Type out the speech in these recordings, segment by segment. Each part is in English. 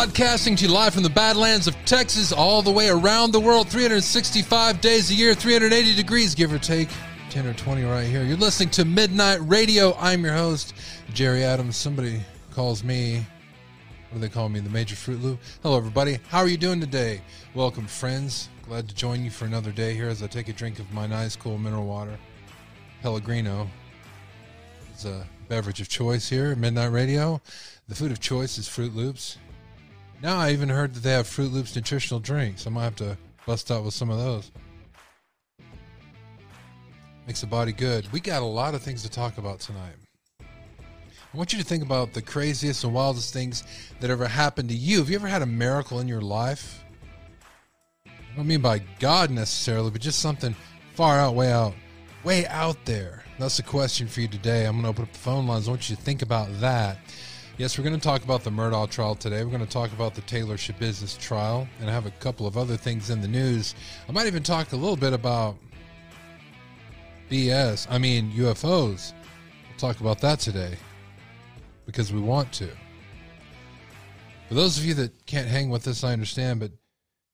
Broadcasting to you live from the Badlands of Texas, all the way around the world, 365 days a year, 380 degrees, give or take 10 or 20 right here. You're listening to Midnight Radio. I'm your host, Jerry Adams. Somebody calls me, what do they call me? The Major Fruit Loop. Hello, everybody. How are you doing today? Welcome, friends. Glad to join you for another day here as I take a drink of my nice, cool mineral water. Pellegrino is a beverage of choice here Midnight Radio. The food of choice is Fruit Loops. Now I even heard that they have Fruit Loops nutritional drinks. I might have to bust out with some of those. Makes the body good. We got a lot of things to talk about tonight. I want you to think about the craziest and wildest things that ever happened to you. Have you ever had a miracle in your life? I don't mean by God necessarily, but just something far out, way out, way out there. That's the question for you today. I'm going to open up the phone lines. I want you to think about that. Yes, we're going to talk about the Murdaugh trial today. We're going to talk about the Taylor Schabusiness trial, and I have a couple of other things in the news. I might even talk a little bit about BS. I mean UFOs. We'll talk about that today because we want to. For those of you that can't hang with us, I understand, but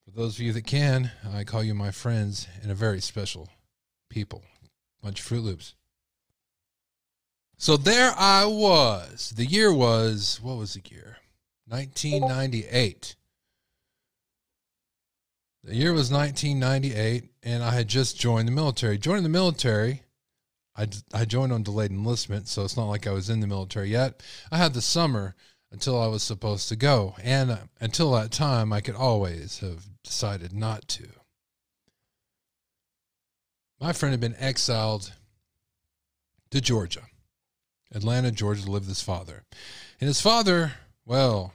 for those of you that can, I call you my friends and a very special people. Bunch of Fruit Loops. So there I was. The year was, what was the year? 1998. The year was 1998, and I had just joined the military. Joining the military, I, I joined on delayed enlistment, so it's not like I was in the military yet. I had the summer until I was supposed to go, and uh, until that time, I could always have decided not to. My friend had been exiled to Georgia Atlanta, Georgia, to live with his father. And his father, well,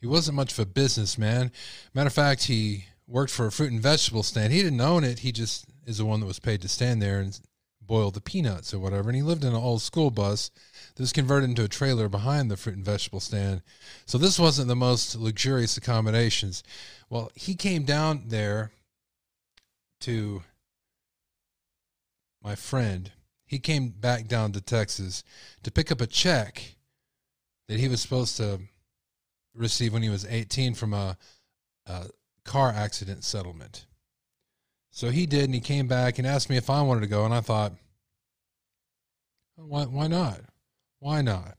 he wasn't much of a businessman. Matter of fact, he worked for a fruit and vegetable stand. He didn't own it. He just is the one that was paid to stand there and boil the peanuts or whatever. And he lived in an old school bus that was converted into a trailer behind the fruit and vegetable stand. So this wasn't the most luxurious accommodations. Well, he came down there to my friend he came back down to Texas to pick up a check that he was supposed to receive when he was 18 from a, a car accident settlement. So he did, and he came back and asked me if I wanted to go, and I thought, why, why not? Why not?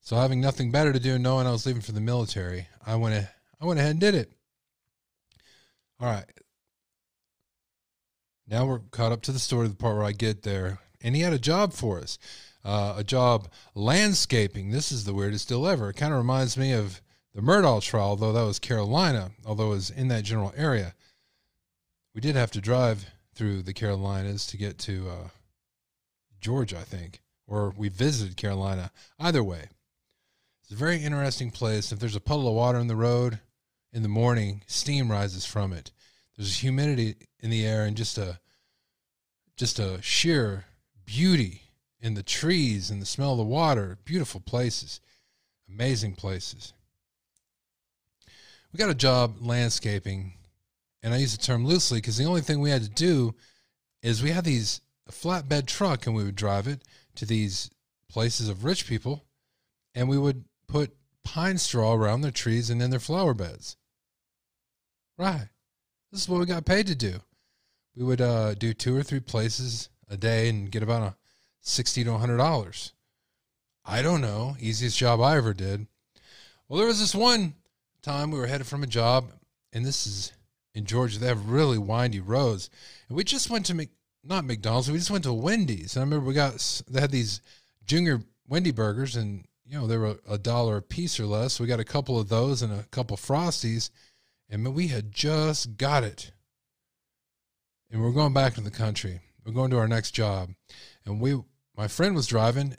So having nothing better to do, knowing I was leaving for the military, I went, I went ahead and did it. All right. Now we're caught up to the story, the part where I get there and he had a job for us, uh, a job landscaping. This is the weirdest deal ever. It kind of reminds me of the Murdaugh trial, though that was Carolina, although it was in that general area. We did have to drive through the Carolinas to get to uh, Georgia, I think, or we visited Carolina. Either way, it's a very interesting place. If there's a puddle of water in the road in the morning, steam rises from it. There's humidity in the air and just a just a sheer beauty in the trees and the smell of the water. Beautiful places, amazing places. We got a job landscaping, and I use the term loosely because the only thing we had to do is we had these a flatbed truck and we would drive it to these places of rich people, and we would put pine straw around their trees and in their flower beds. Right. This is what we got paid to do. We would uh, do two or three places a day and get about a sixty to hundred dollars. I don't know. Easiest job I ever did. Well, there was this one time we were headed from a job, and this is in Georgia. They have really windy roads, and we just went to Mc, not McDonald's. We just went to Wendy's, and I remember we got they had these junior Wendy burgers, and you know they were a dollar a piece or less. We got a couple of those and a couple frosties, and we had just got it, and we're going back to the country. We're going to our next job. And we, my friend was driving,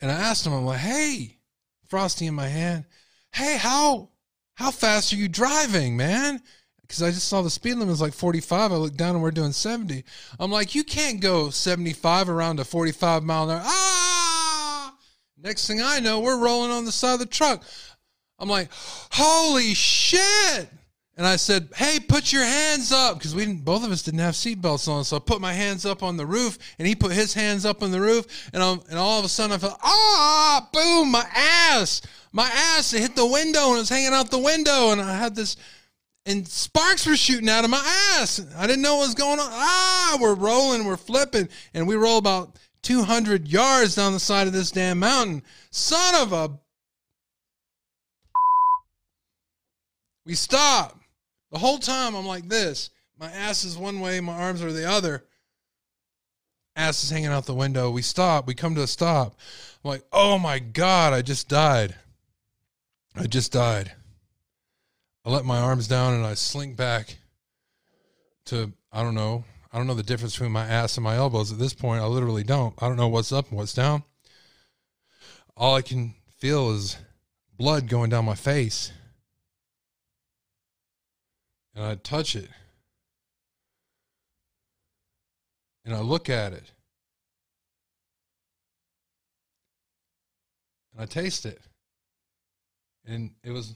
and I asked him, I'm like, hey, Frosty in my hand, hey, how, how fast are you driving, man? Because I just saw the speed limit was like 45. I looked down and we're doing 70. I'm like, you can't go 75 around a 45 mile an hour. Ah! Next thing I know, we're rolling on the side of the truck. I'm like, holy shit. And I said, "Hey, put your hands up," because we didn't, both of us didn't have seatbelts on. So I put my hands up on the roof, and he put his hands up on the roof, and i and all of a sudden I felt, ah, boom, my ass, my ass, it hit the window, and it was hanging out the window, and I had this, and sparks were shooting out of my ass. I didn't know what was going on. Ah, we're rolling, we're flipping, and we roll about 200 yards down the side of this damn mountain. Son of a. We stop. The whole time I'm like this. My ass is one way, my arms are the other. Ass is hanging out the window. We stop. We come to a stop. I'm like, oh my God, I just died. I just died. I let my arms down and I slink back to, I don't know. I don't know the difference between my ass and my elbows at this point. I literally don't. I don't know what's up and what's down. All I can feel is blood going down my face and I touch it and I look at it and I taste it. And it was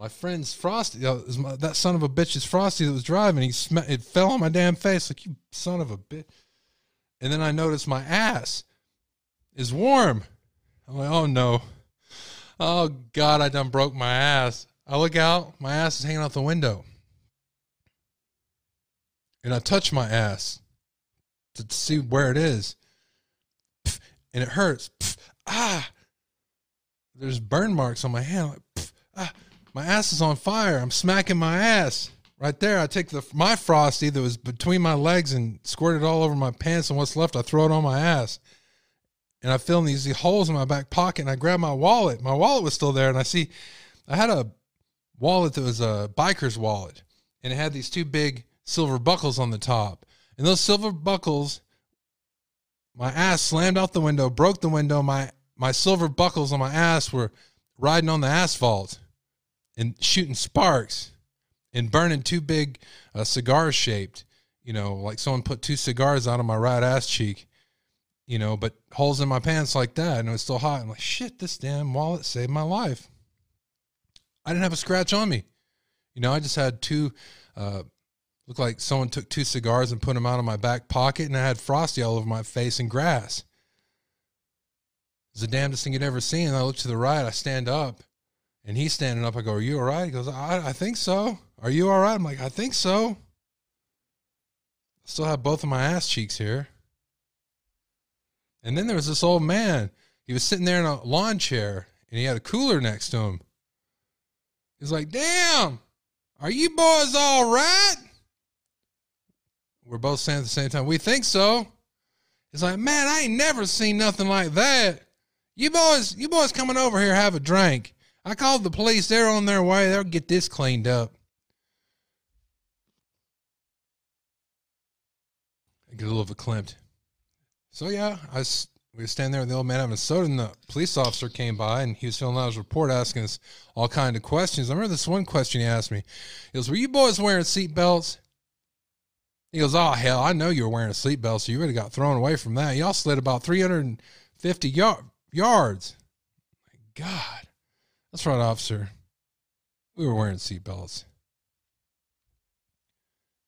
my friend's Frosty. You know, my, that son of a bitch is Frosty that was driving. He sm- it fell on my damn face like you son of a bitch. And then I noticed my ass is warm. I'm like, oh no. Oh God, I done broke my ass. I look out, my ass is hanging out the window and I touch my ass to see where it is, and it hurts. Ah, there's burn marks on my hand. Ah, my ass is on fire. I'm smacking my ass right there. I take the my frosty that was between my legs and squirt it all over my pants, and what's left, I throw it on my ass. And I feel these holes in my back pocket, and I grab my wallet. My wallet was still there, and I see I had a wallet that was a biker's wallet, and it had these two big silver buckles on the top. And those silver buckles, my ass slammed out the window, broke the window. My my silver buckles on my ass were riding on the asphalt and shooting sparks and burning two big uh, cigars shaped. You know, like someone put two cigars out of my right ass cheek. You know, but holes in my pants like that, and it was still hot. I'm like, shit, this damn wallet saved my life. I didn't have a scratch on me. You know, I just had two uh, Looked like someone took two cigars and put them out of my back pocket, and I had frosty all over my face and grass. It's the damnedest thing you'd ever seen. And I look to the right, I stand up, and he's standing up. I go, Are you all right? He goes, I, I think so. Are you all right? I'm like, I think so. I still have both of my ass cheeks here. And then there was this old man. He was sitting there in a lawn chair, and he had a cooler next to him. He's like, Damn, are you boys all right? We're both saying at the same time, we think so. It's like, man, I ain't never seen nothing like that. You boys, you boys coming over here have a drink. I called the police. They're on their way. They'll get this cleaned up. I get a little verklempt. So yeah, I was, we were standing there with the old man having a soda, and the police officer came by, and he was filling out his report, asking us all kind of questions. I remember this one question he asked me. He goes, "Were you boys wearing seat belts?" He goes, Oh, hell, I know you were wearing a seatbelt, so you would have got thrown away from that. Y'all slid about 350 y- yards. My God. That's right, officer. We were wearing seatbelts.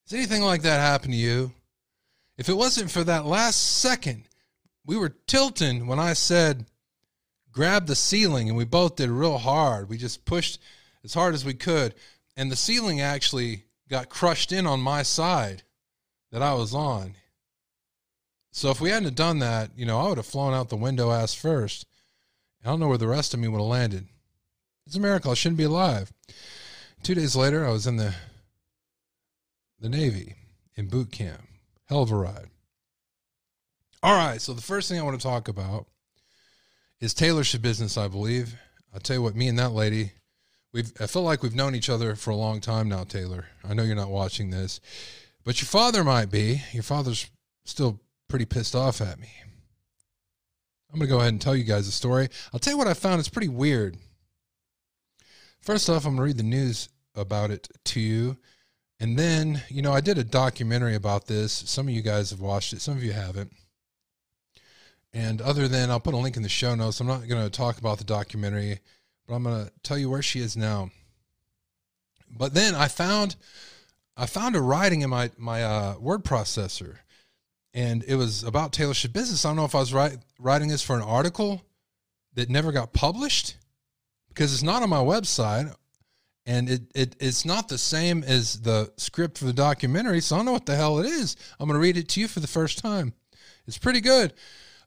Has anything like that happened to you? If it wasn't for that last second, we were tilting when I said, grab the ceiling, and we both did real hard. We just pushed as hard as we could, and the ceiling actually got crushed in on my side that I was on. So if we hadn't done that, you know, I would have flown out the window ass first. I don't know where the rest of me would have landed. It's a miracle. I shouldn't be alive. Two days later, I was in the the Navy in boot camp. Hell of a ride. All right, so the first thing I want to talk about is Taylor Schabusiness, I believe. I'll tell you what, me and that lady, we've I feel like we've known each other for a long time now, Taylor. I know you're not watching this. But your father might be. Your father's still pretty pissed off at me. I'm going to go ahead and tell you guys a story. I'll tell you what I found. It's pretty weird. First off, I'm going to read the news about it to you. And then, you know, I did a documentary about this. Some of you guys have watched it, some of you haven't. And other than, I'll put a link in the show notes. I'm not going to talk about the documentary, but I'm going to tell you where she is now. But then I found I found a writing in my my uh, word processor, and it was about Taylor Schabusiness. I don't know if I was write, writing this for an article that never got published because it's not on my website, and it, it it's not the same as the script for the documentary. So I don't know what the hell it is. I'm going to read it to you for the first time. It's pretty good.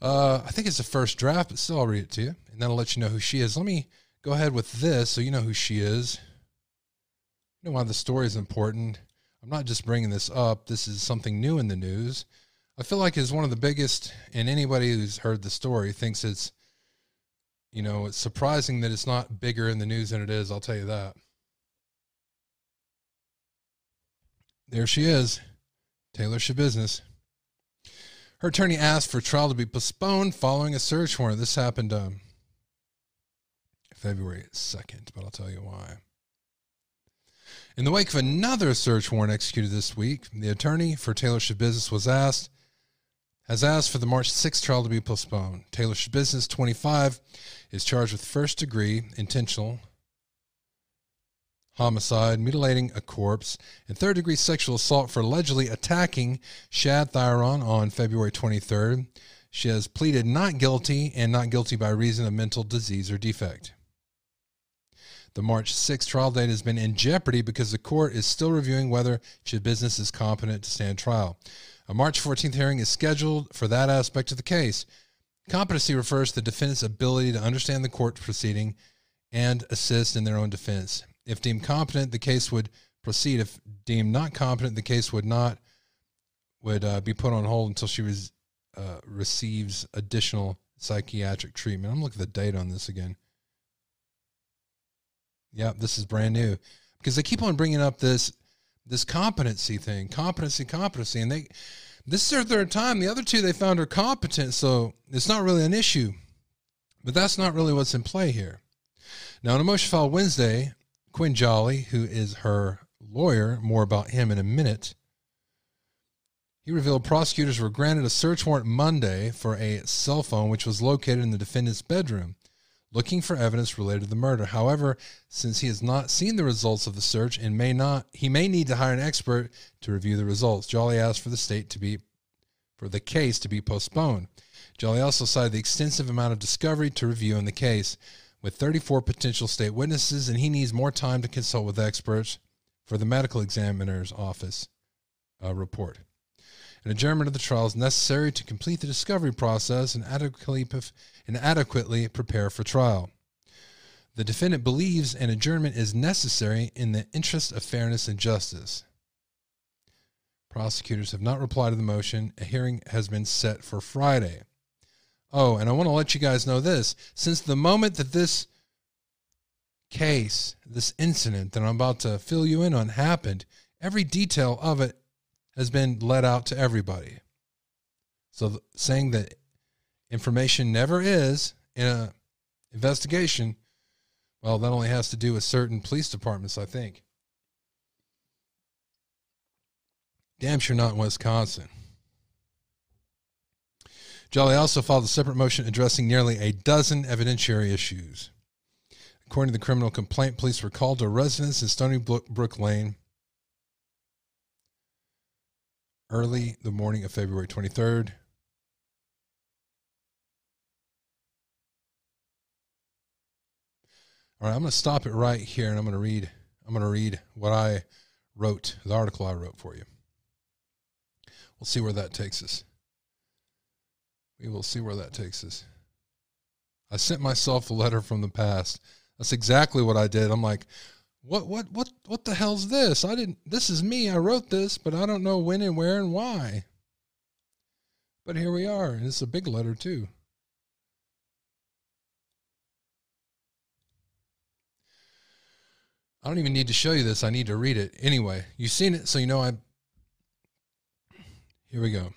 Uh, I think it's the first draft, but still, I'll read it to you, and that'll let you know who she is. Let me go ahead with this so you know who she is. You know why the story is important. I'm not just bringing this up. This is something new in the news. I feel like it's one of the biggest, and anybody who's heard the story thinks it's, you know, it's surprising that it's not bigger in the news than it is. I'll tell you that. There she is, Taylor Schabusiness. Her attorney asked for trial to be postponed following a search warrant. This happened um, February 2nd, but I'll tell you why. In the wake of another search warrant executed this week, the attorney for Taylor Schabusiness was asked has asked for the March 6th trial to be postponed. Taylor Schabusiness, 25, is charged with first degree intentional homicide, mutilating a corpse, and third degree sexual assault for allegedly attacking Shad Thyron on February 23rd. She has pleaded not guilty and not guilty by reason of mental disease or defect. The March 6th trial date has been in jeopardy because the court is still reviewing whether Schabusiness is business is competent to stand trial. A March 14th hearing is scheduled for that aspect of the case. Competency refers to the defendant's ability to understand the court proceeding and assist in their own defense. If deemed competent, the case would proceed. If deemed not competent, the case would not would uh, be put on hold until she uh, receives additional psychiatric treatment. I'm looking at the date on this again. Yeah, this is brand new because they keep on bringing up this this competency thing, competency, competency, and they this is their third time. The other two they found her competent, so it's not really an issue. But that's not really what's in play here. Now, motion filed Wednesday, Quinn Jolly, who is her lawyer, more about him in a minute. He revealed prosecutors were granted a search warrant Monday for a cell phone which was located in the defendant's bedroom looking for evidence related to the murder. However, since he has not seen the results of the search and may not, he may need to hire an expert to review the results. Jolly asked for the state to be, for the case to be postponed. Jolly also cited the extensive amount of discovery to review in the case, with 34 potential state witnesses, and he needs more time to consult with experts for the medical examiner's office uh, report. An adjournment of the trial is necessary to complete the discovery process and adequately, and adequately prepare for trial. The defendant believes an adjournment is necessary in the interest of fairness and justice. Prosecutors have not replied to the motion. A hearing has been set for Friday. Oh, and I want to let you guys know this. Since the moment that this case, this incident that I'm about to fill you in on happened, every detail of it has been let out to everybody. So saying that information never is in a investigation, well, that only has to do with certain police departments, I think. Damn sure not in Wisconsin. Jolly also filed a separate motion addressing nearly a dozen evidentiary issues. According to the criminal complaint, police were called to a residence in Stony Brook Lane early the morning of February 23rd. All right, I'm going to stop it right here and I'm going to read I'm going to read what I wrote, the article I wrote for you. We'll see where that takes us. We will see where that takes us. I sent myself a letter from the past. That's exactly what I did. I'm like, what what what what the hell's this? I didn't this is me. I wrote this, but I don't know when and where and why. But here we are, and it's a big letter too. I don't even need to show you this. I need to read it. Anyway, you've seen it, so you know I Here we go.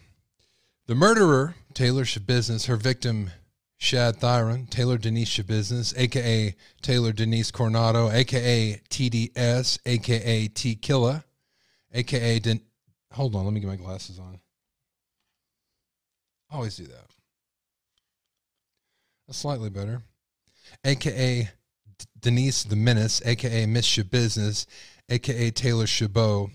The murderer, Taylor Schabusiness, her victim Shad Thyron, Taylor Denise Schabusiness, aka Taylor Denise Coronado, aka TDS, aka T Killa, aka Den- Hold on, let me get my glasses on. always do that. That's slightly better. AKA Denise the Menace, aka Miss Schabusiness, aka Taylor Chabot.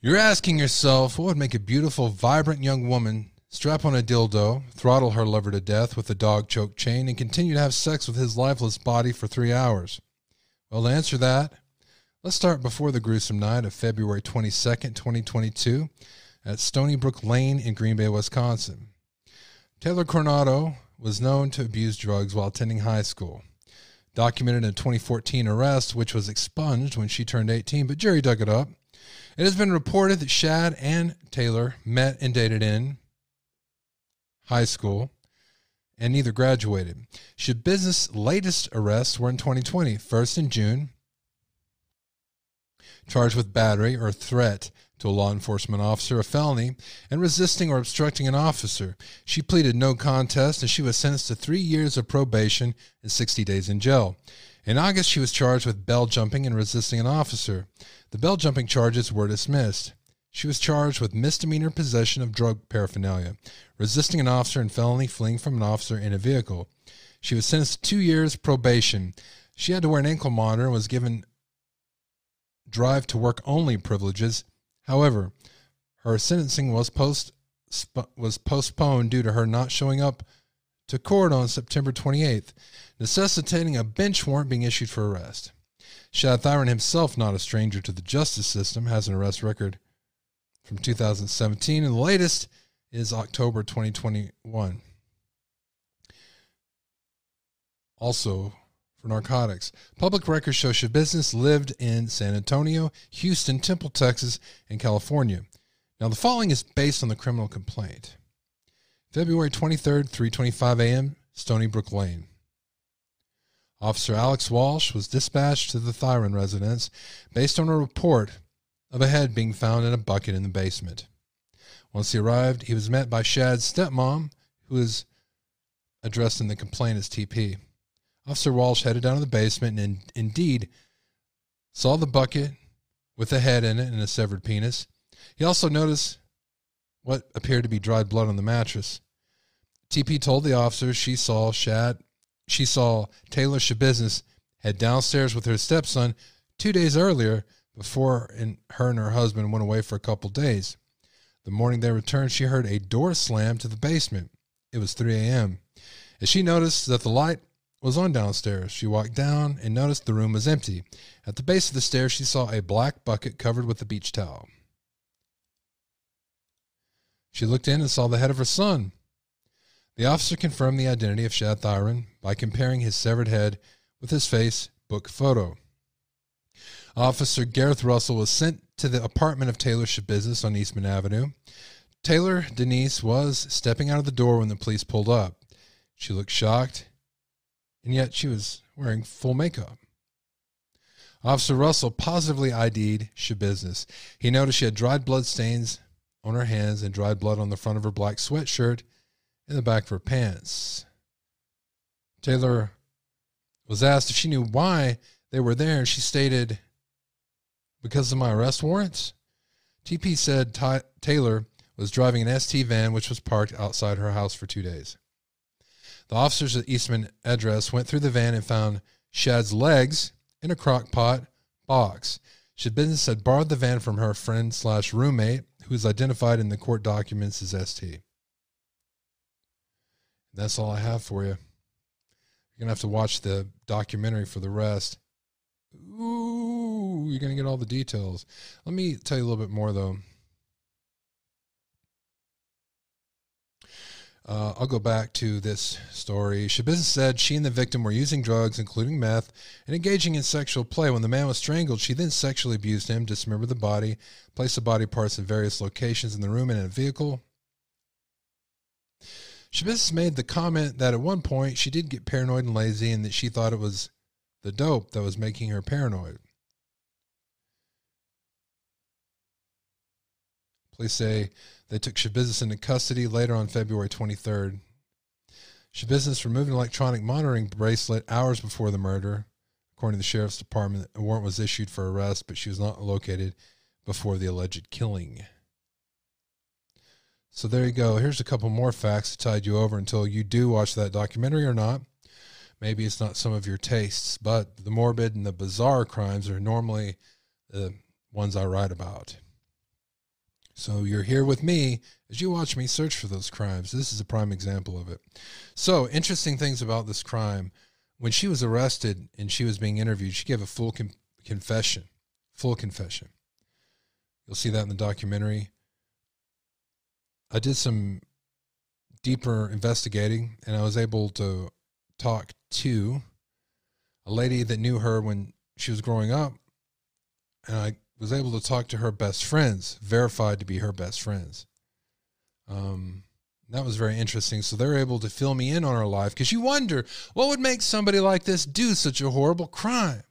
You're asking yourself what would make a beautiful, vibrant young woman strap on a dildo, throttle her lover to death with a dog choke chain, and continue to have sex with his lifeless body for three hours? Well, to answer that, let's start before the gruesome night of February 22nd, 2022, at Stony Brook Lane in Green Bay, Wisconsin. Taylor Coronado was known to abuse drugs while attending high school. Documented in a 2014 arrest, which was expunged when she turned 18, but jury dug it up. It has been reported that Shad and Taylor met and dated in high school and neither graduated. Schabusiness' latest arrests were in 2020, first in June, charged with battery or threat to a law enforcement officer, a felony, and resisting or obstructing an officer. She pleaded no contest and she was sentenced to three years of probation and 60 days in jail. In August, she was charged with bail jumping and resisting an officer. The bail jumping charges were dismissed. She was charged with misdemeanor possession of drug paraphernalia, resisting an officer, and felony fleeing from an officer in a vehicle. She was sentenced to two years probation. She had to wear an ankle monitor and was given drive to work only privileges. However, her sentencing was post was postponed due to her not showing up to court on September 28th, necessitating a bench warrant being issued for arrest. Shad Thyron himself, not a stranger to the justice system, has an arrest record from 2017, and the latest is October 2021. Also, for narcotics, public records show Schabusiness lived in San Antonio, Houston, Temple, Texas, and California. Now, the following is based on the criminal complaint. February 23rd, 3:25 a.m., Stony Brook Lane. Officer Alex Walsh was dispatched to the Thyron residence based on a report of a head being found in a bucket in the basement. Once he arrived, he was met by Shad's stepmom, who is addressed in the complaint as TP. Officer Walsh headed down to the basement and indeed saw the bucket with a head in it and a severed penis. He also noticed what appeared to be dried blood on the mattress. TP told the officer she saw Shad, she saw Taylor Schabusiness head downstairs with her stepson two days earlier before her and her husband went away for a couple days. The morning they returned, she heard a door slam to the basement. It was 3 a.m. As she noticed that the light was on downstairs, she walked down and noticed the room was empty. At the base of the stairs, she saw a black bucket covered with a beach towel. She looked in and saw the head of her son. The officer confirmed the identity of Shad Thyron by comparing his severed head with his face book photo. Officer Gareth Russell was sent to the apartment of Taylor Schabusiness on Eastman Avenue. Taylor Denise was stepping out of the door when the police pulled up. She looked shocked, and yet she was wearing full makeup. Officer Russell positively ID'd Schabusiness. He noticed she had dried blood stains on her hands and dried blood on the front of her black sweatshirt and the back of her pants. Taylor was asked if she knew why they were there, and she stated because of my arrest warrants? TP said Taylor was driving an ST van which was parked outside her house for two days. The officers at Eastman address went through the van and found Shad's legs in a crock pot box. Schabusiness had borrowed the van from her friend slash roommate, who is identified in the court documents as ST. That's all I have for you. You're gonna have to watch the documentary for the rest. Ooh, you're going to get all the details. Let me tell you a little bit more, though. Uh, I'll go back to this story. Schabusiness said she and the victim were using drugs, including meth, and engaging in sexual play. When the man was strangled, she then sexually abused him, dismembered the body, placed the body parts in various locations in the room and in a vehicle. Schabusiness made the comment that at one point she did get paranoid and lazy and that she thought it was the dope that was making her paranoid. Police say they took Schabusiness into custody later on February 23rd. Schabusiness removed an electronic monitoring bracelet hours before the murder. According to the sheriff's department, a warrant was issued for arrest, but she was not located before the alleged killing. So there you go. Here's a couple more facts to tide you over until you do watch that documentary or not. Maybe it's not some of your tastes, but the morbid and the bizarre crimes are normally the ones I write about. So you're here with me as you watch me search for those crimes. This is a prime example of it. So, interesting things about this crime. When she was arrested and she was being interviewed, she gave a full con- confession. Full confession. You'll see that in the documentary. I did some deeper investigating and I was able to talk to a lady that knew her when she was growing up. And I was able to talk to her best friends, verified to be her best friends. Um, that was very interesting. So they're able to fill me in on her life because you wonder what would make somebody like this do such a horrible crime.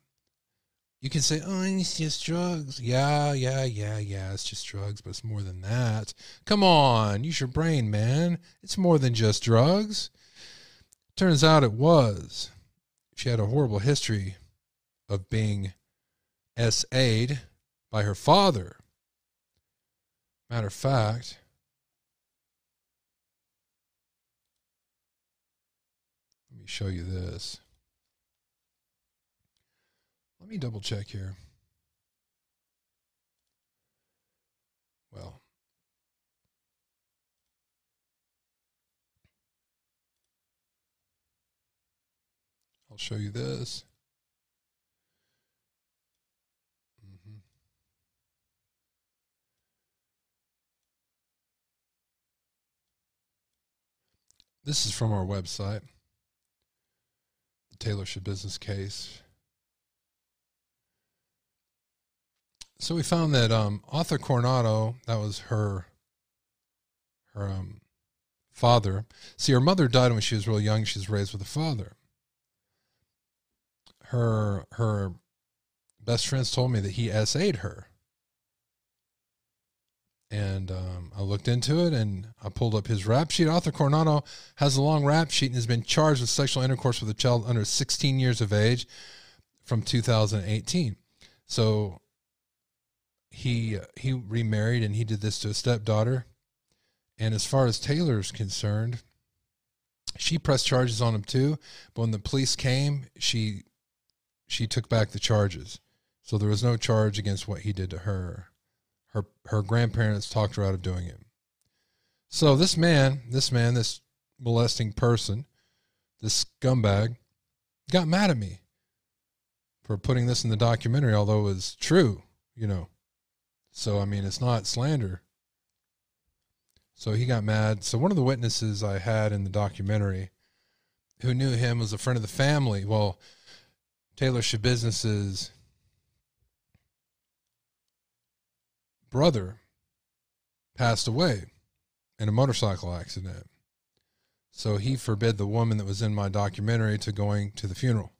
You can say, oh, it's just drugs. Yeah, yeah, yeah, yeah, it's just drugs, but it's more than that. Come on, use your brain, man. It's more than just drugs. Turns out it was. She had a horrible history of being SA'd by her father. Matter of fact, let me show you this. Let me double check here. Well, I'll show you this. This is from our website, the Taylor Business Case. So we found that um, Arthur Coronado, that was her, her um, father. See, her mother died when she was real young. She was raised with a father. Her her best friends told me that he SA'd her. And um, I looked into it and I pulled up his rap sheet. Arthur Coronado has a long rap sheet and has been charged with sexual intercourse with a child under 16 years of age from 2018. So he he remarried and he did this to a stepdaughter. And as far as Taylor's concerned, she pressed charges on him too. But when the police came, she she took back the charges. So there was no charge against what he did to her. Her her grandparents talked her out of doing it. So this man, this man, this molesting person, this scumbag, got mad at me for putting this in the documentary, although it was true, you know. So, I mean, it's not slander. So he got mad. So, one of the witnesses I had in the documentary who knew him was a friend of the family. Well, Taylor Schabusiness's brother passed away in a motorcycle accident. So he forbid the woman that was in my documentary to going to the funeral.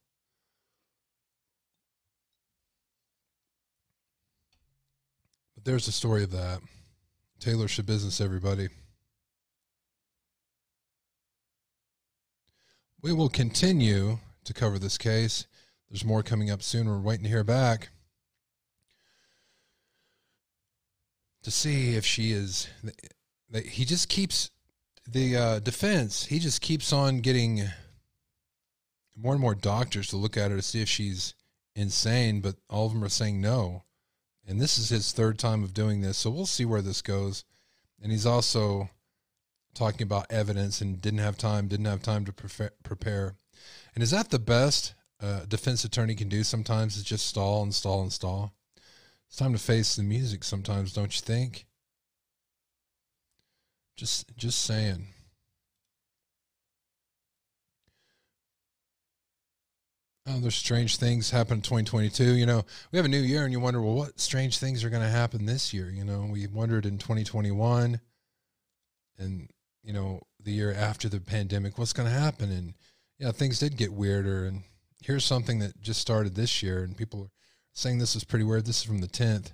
But there's the story of that. Taylor business. everybody. We will continue to cover this case. There's more coming up soon. We're waiting to hear back to see if she is. He just keeps the uh, defense. He just keeps on getting more and more doctors to look at her to see if she's insane, but all of them are saying no and this is his third time of doing this. So we'll see where this goes. And he's also talking about evidence and didn't have time, didn't have time to prepare. And is that the best a defense attorney can do sometimes? Is just stall and stall and stall. It's time to face the music sometimes, don't you think? Just just saying. Oh, there's strange things happen in 2022. You know, we have a new year, and you wonder, well, what strange things are going to happen this year? You know, we wondered in 2021, and you know, the year after the pandemic, what's going to happen? And yeah, things did get weirder. And here's something that just started this year, and people are saying this is pretty weird. This is from the 10th.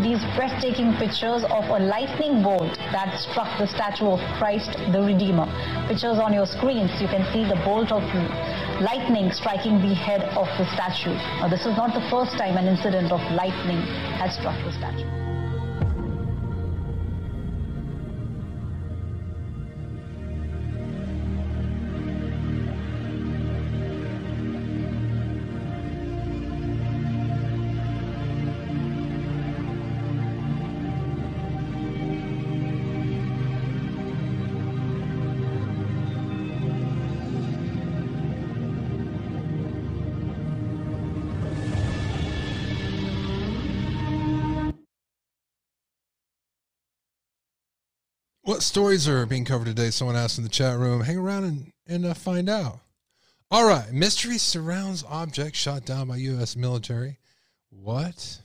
These breathtaking pictures of a lightning bolt that struck the statue of Christ the Redeemer. Pictures on your screens, you can see the bolt of lightning striking the head of the statue. Now, this is not the first time an incident of lightning has struck the statue. What stories are being covered today? Someone asked in the chat room. Hang around and, and uh, find out. All right. Mystery surrounds object shot down by U.S. military. What?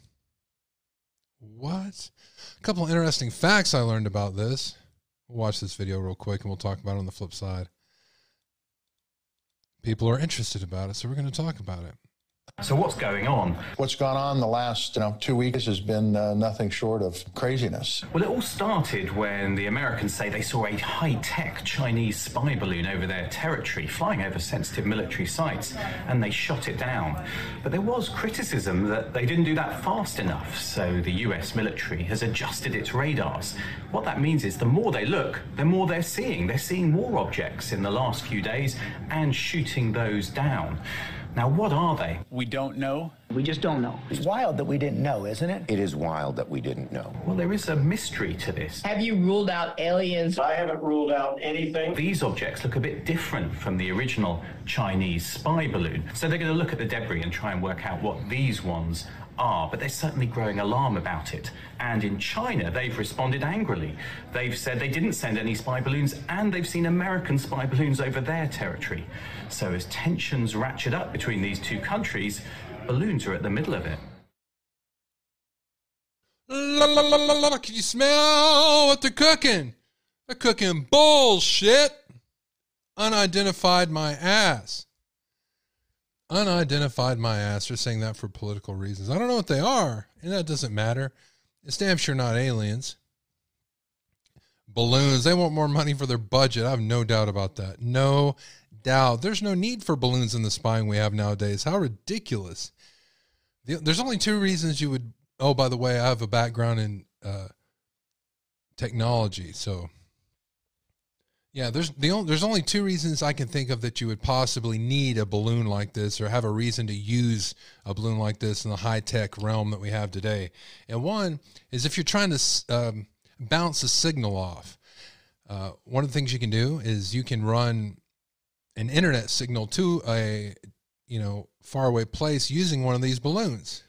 What? A couple of interesting facts I learned about this. Watch this video real quick and we'll talk about it on the flip side. People are interested about it, so we're going to talk about it. So what's going on? What's gone on the last you know two weeks has been uh, nothing short of craziness. Well, it all started when the Americans say they saw a high-tech Chinese spy balloon over their territory, flying over sensitive military sites, and they shot it down. But there was criticism that they didn't do that fast enough, so the U.S. military has adjusted its radars. What that means is the more they look, the more they're seeing. They're seeing more objects in the last few days and shooting those down. Now, what are they? We don't know. We just don't know. It's wild that we didn't know, isn't it? It is wild that we didn't know. Well, there is a mystery to this. Have you ruled out aliens? I haven't ruled out anything. These objects look a bit different from the original Chinese spy balloon. So they're going to look at the debris and try and work out what these ones are, but they're certainly growing alarm about it. And in China, they've responded angrily. They've said they didn't send any spy balloons, and they've seen American spy balloons over their territory. So as tensions ratchet up between these two countries, balloons are at the middle of it. La, la, la, la, la. Can you smell what they're cooking? They're cooking bullshit. Unidentified my ass. Unidentified my ass. They're saying that for political reasons. I don't know what they are, and that doesn't matter. It's damn sure not aliens. Balloons. They want more money for their budget. I have no doubt about that. No doubt. There's no need for balloons in the spying we have nowadays. How ridiculous. There's only two reasons you would. Oh, by the way, I have a background in uh, technology, so yeah. There's the only, there's only two reasons I can think of that you would possibly need a balloon like this, or have a reason to use a balloon like this in the high tech realm that we have today. And one is if you're trying to um, bounce a signal off. Uh, one of the things you can do is you can run an internet signal to a you know faraway place using one of these balloons.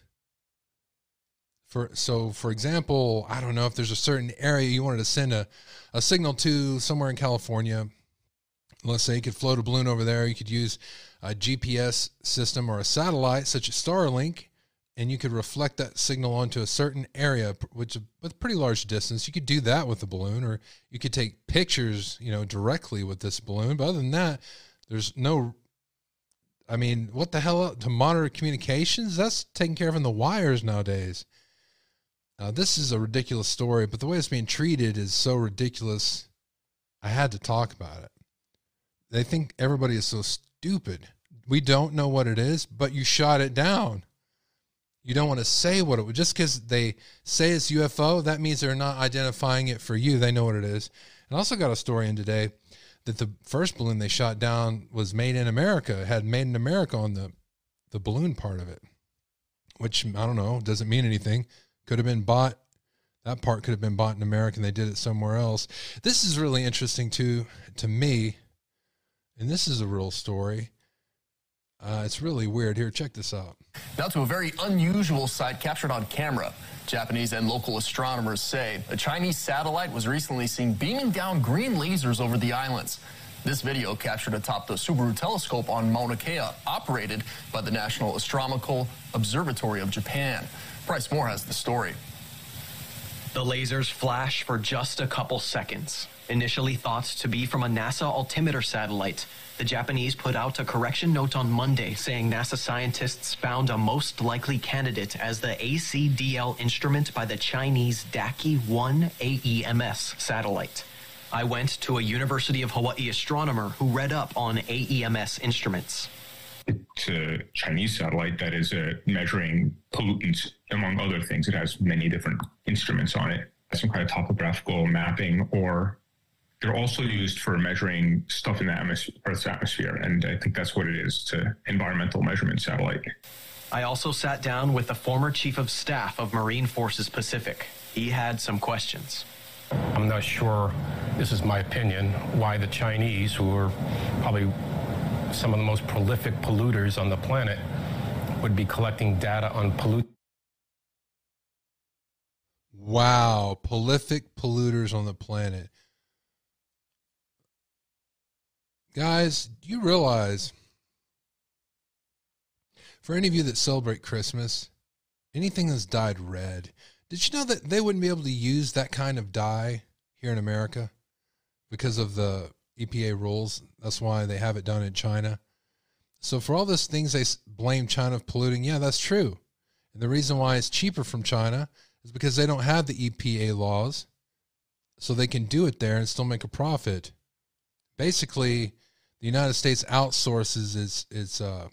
For so for example i don't know if there's a certain area you wanted to send a, a signal to somewhere in california. Let's say you could float a balloon over there. You could use a gps system or a satellite such as starlink and you could reflect that signal onto a certain area which with a pretty large distance. You could do that with the balloon or you could take pictures you know directly with this balloon. But other than that there's no I mean, what the hell to monitor communications? That's taken care of in the wires nowadays. Uh, this is a ridiculous story, but the way it's being treated is so ridiculous. I had to talk about it. They think everybody is so stupid. We don't know what it is, but you shot it down. You don't want to say what it was. Just because they say it's UFO, that means they're not identifying it for you. They know what it is. And I also got a story in today that the first balloon they shot down was made in America. Had made in America on the the balloon part of it, which I don't know doesn't mean anything. Could have been bought. That part could have been bought in America, and they did it somewhere else. This is really interesting too to me, and this is a real story. Uh, it's really weird. Here, check this out. Now to a very unusual sight captured on camera. Japanese and local astronomers say a Chinese satellite was recently seen beaming down green lasers over the islands. This video captured atop the Subaru telescope on Mauna Kea, operated by the National Astronomical Observatory of Japan. Bryce Moore has the story. The lasers flash for just a couple seconds. Initially thought to be from a NASA altimeter satellite, the Japanese put out a correction note on Monday saying NASA scientists found a most likely candidate as the ACDL instrument by the Chinese Daqi 1 AEMS satellite. I went to a University of Hawaii astronomer who read up on AEMS instruments. It's a Chinese satellite that is uh, measuring pollutants, among other things. It has many different instruments on it, some kind of topographical mapping, or they're also used for measuring stuff in the atmosphere, Earth's atmosphere. And I think that's what it is to environmental measurement satellite. I also sat down with the former chief of staff of Marine Forces Pacific. He had some questions. I'm not sure, this is my opinion, why the Chinese, who are probably some of the most prolific polluters on the planet, would be collecting data on pollute. Wow, prolific polluters on the planet. Guys, do you realize for any of you that celebrate Christmas, anything that's dyed red, did you know that they wouldn't be able to use that kind of dye here in America because of the EPA rules? That's why they have it done in China. So for all those things they blame China of polluting, yeah, that's true. And the reason why it's cheaper from China is because they don't have the EPA laws. So they can do it there and still make a profit. Basically, the United States outsources its its uh,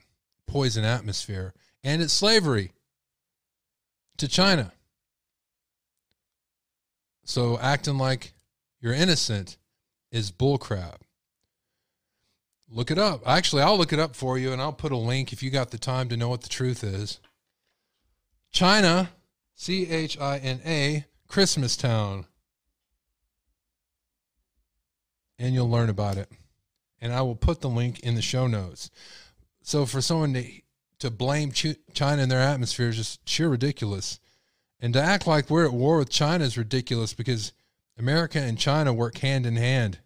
poison atmosphere and its slavery to China. So acting like you're innocent is bullcrap. Look it up. Actually, I'll look it up for you and I'll put a link if you got the time to know what the truth is. China, C H I N A, Christmas Town. And you'll learn about it. And I will put the link in the show notes. So for someone to, to blame China and their atmosphere is just sheer ridiculous. And to act like we're at war with China is ridiculous because America and China work hand in hand.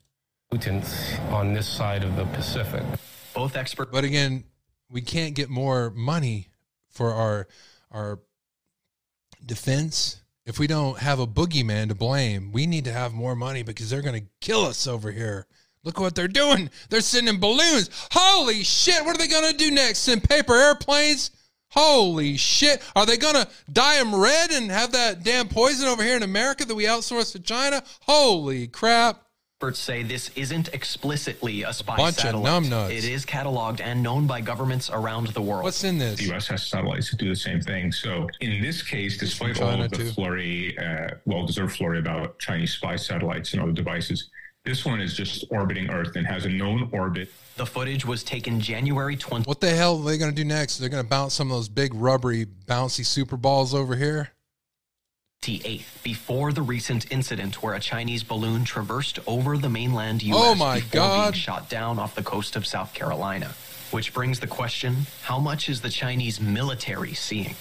On this side of the Pacific. Both experts. But again, we can't get more money for our our defense if we don't have a boogeyman to blame. We need to have more money because they're going to kill us over here. Look what they're doing. They're sending balloons. Holy shit. What are they going to do next? Send paper airplanes? Holy shit. Are they going to dye them red and have that damn poison over here in America that we outsource to China? Holy crap. Experts say this isn't explicitly a spy Bunch satellite. of numbnuts. It is cataloged and known by governments around the world. What's in this? The U.S. has satellites that do the same thing. So in this case, despite all of the too. flurry, uh, well-deserved flurry about Chinese spy satellites and other devices, this one is just orbiting Earth and has a known orbit. The footage was taken January 20. What the hell are they going to do next? They're going to bounce some of those big rubbery, bouncy super balls over here? 28th, before the recent incident where a Chinese balloon traversed over the mainland U.S. Oh my before God. being shot down off the coast of South Carolina. Which brings the question: How much is the Chinese military seeing?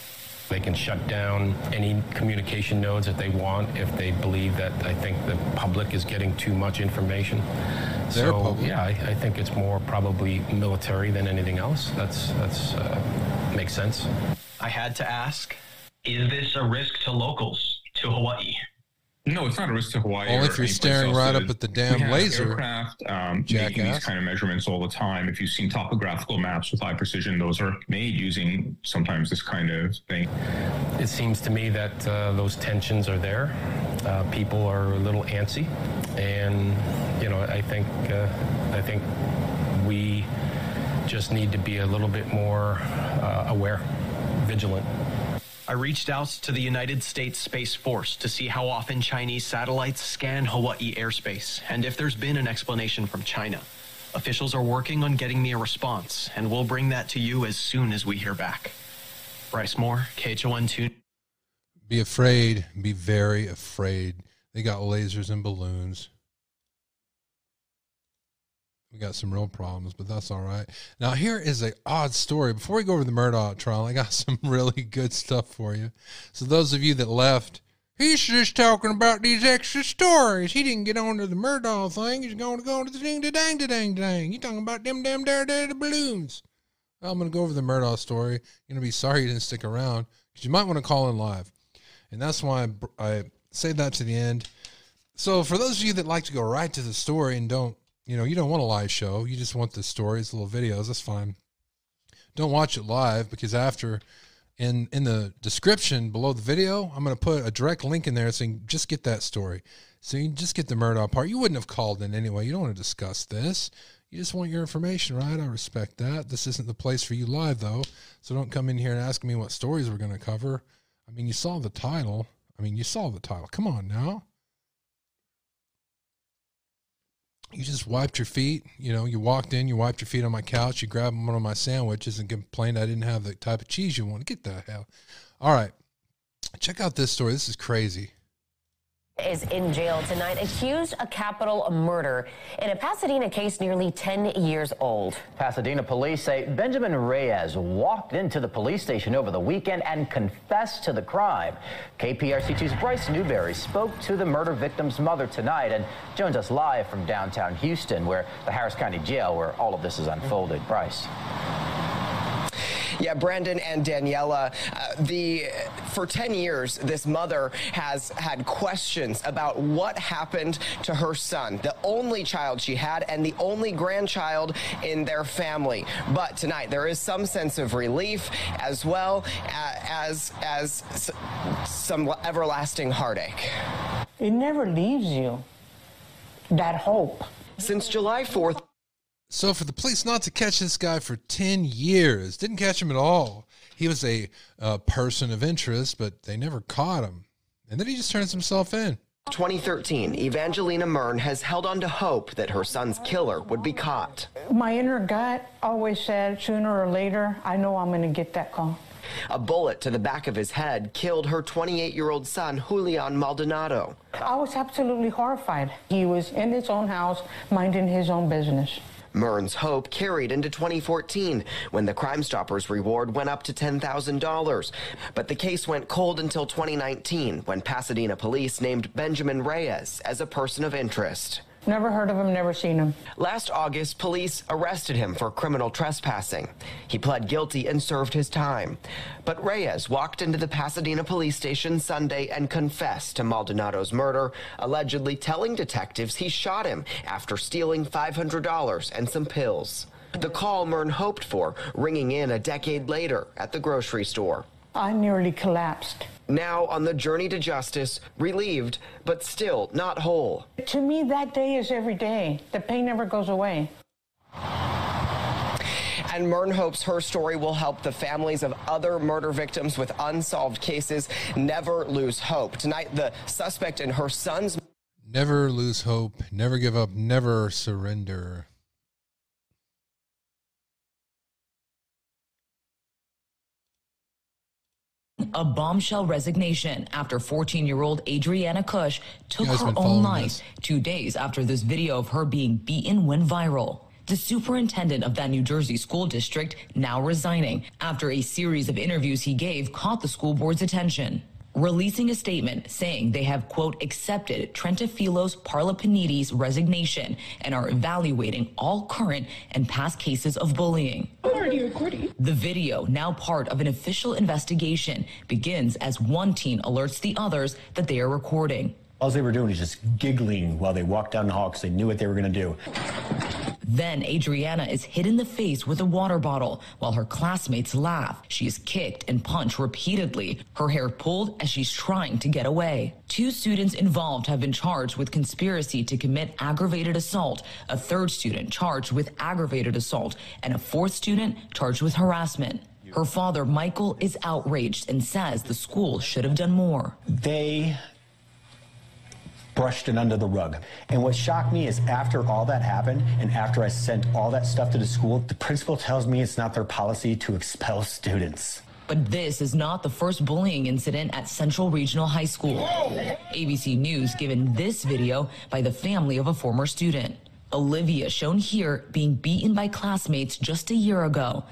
They can shut down any communication nodes that they want if they believe that I think the public is getting too much information. Their so public. yeah, I, I think it's more probably military than anything else. That's that's uh, makes sense. I had to ask. Is this a risk to locals to Hawaii? No, it's not a risk to Hawaii. Only if you're staring else. right up at the we damn have laser. Aircraft um, making these kind of measurements all the time. If you've seen topographical maps with high precision, those are made using sometimes this kind of thing. It seems to me that uh, those tensions are there. Uh, people are a little antsy, and you know, I think uh, I think we just need to be a little bit more uh, aware, vigilant. I reached out to the United States Space Force to see how often Chinese satellites scan Hawaii airspace and if there's been an explanation from China. Officials are working on getting me a response, and we'll bring that to you as soon as we hear back. Bryce Moore, KHON2. Be afraid. Be very afraid. They got lasers and balloons. We got some real problems, but that's all right. Now, here is a odd story. Before we go over the Murdaugh trial, I got some really good stuff for you. So, those of you that left, he's just talking about these extra stories. He didn't get on to the Murdaugh thing. He's going to go to the ding, da dang, da dang, dang. He's talking about them damn there, there, the balloons. I'm going to go over the Murdaugh story. You're going to be sorry you didn't stick around because you might want to call in live. And that's why I, I say that to the end. So, for those of you that like to go right to the story and don't, you know, you don't want a live show, you just want the stories, little videos, that's fine. Don't watch it live because after, in in the description below the video, I'm going to put a direct link in there saying just get that story. So you just get the Murdaugh part. You wouldn't have called in anyway. You don't want to discuss this. You just want your information, right? I respect that. This isn't the place for you live, though. So don't come in here and ask me what stories we're going to cover. I mean, you saw the title. I mean, you saw the title. Come on now. You just wiped your feet. You know, you walked in, you wiped your feet on my couch, you grabbed one of my sandwiches and complained I didn't have the type of cheese you want. Get the hell. All right. Check out this story. This is crazy. Is in jail tonight, accused of capital murder in a Pasadena case nearly 10 years old. Pasadena police say Benjamin Reyes walked into the police station over the weekend and confessed to the crime. KPRC2's Bryce Newberry spoke to the murder victim's mother tonight and joins us live from downtown Houston, where the Harris County Jail, where all of this is unfolded. Bryce. Yeah, Brandon and Daniela, uh, the for 10 years, this mother has had questions about what happened to her son, the only child she had and the only grandchild in their family. But tonight, there is some sense of relief as well as as some everlasting heartache. It never leaves you. That hope. Since July 4th, so for the police not to catch this guy for 10 years, didn't catch him at all. He was a uh, person of interest, but they never caught him. And then he just turns himself in. 2013, Evangelina Mern has held on to hope that her son's killer would be caught. My inner gut always said sooner or later, I know I'm going to get that call. A bullet to the back of his head killed her 28 year old son, Julian Maldonado. I was absolutely horrified. He was in his own house, minding his own business. Mern's hope carried into 2014 when the Crime Stoppers reward went up to $10,000. But the case went cold until 2019 when Pasadena police named Benjamin Reyes as a person of interest. Never heard of him, never seen him. Last August, police arrested him for criminal trespassing. He pled guilty and served his time. But Reyes walked into the Pasadena police station Sunday and confessed to Maldonado's murder, allegedly telling detectives he shot him after stealing $500 and some pills. The call Mern hoped for, ringing in a decade later at the grocery store. I nearly collapsed. Now on the journey to justice, relieved, but still not whole. To me, that day is every day. The pain never goes away. And Mern hopes her story will help the families of other murder victims with unsolved cases never lose hope. Tonight, the suspect and her son's. Never lose hope, never give up, never surrender. A bombshell resignation after 14 year old Adriana Kuch took her own life this. two days after this video of her being beaten went viral. The superintendent of that New Jersey school district now resigning after a series of interviews he gave caught the school board's attention releasing a statement saying they have, quote, accepted Triantafillos Parlapanides' resignation and are evaluating all current and past cases of bullying. recording. The video, now part of an official investigation, begins as one teen alerts the others that they are recording. All they were doing was just giggling while they walked down the hall because they knew what they were going to do. Then Adriana is hit in the face with a water bottle while her classmates laugh. She is kicked and punched repeatedly, her hair pulled as she's trying to get away. Two students involved have been charged with conspiracy to commit aggravated assault, a third student charged with aggravated assault, and a fourth student charged with harassment. Her father, Michael, is outraged and says the school should have done more. They brushed it under the rug. And what shocked me is after all that happened and after I sent all that stuff to the school, the principal tells me it's not their policy to expel students. But this is not the first bullying incident at Central Regional High School. ABC News given this video by the family of a former student. Olivia, shown here, being beaten by classmates just a year ago.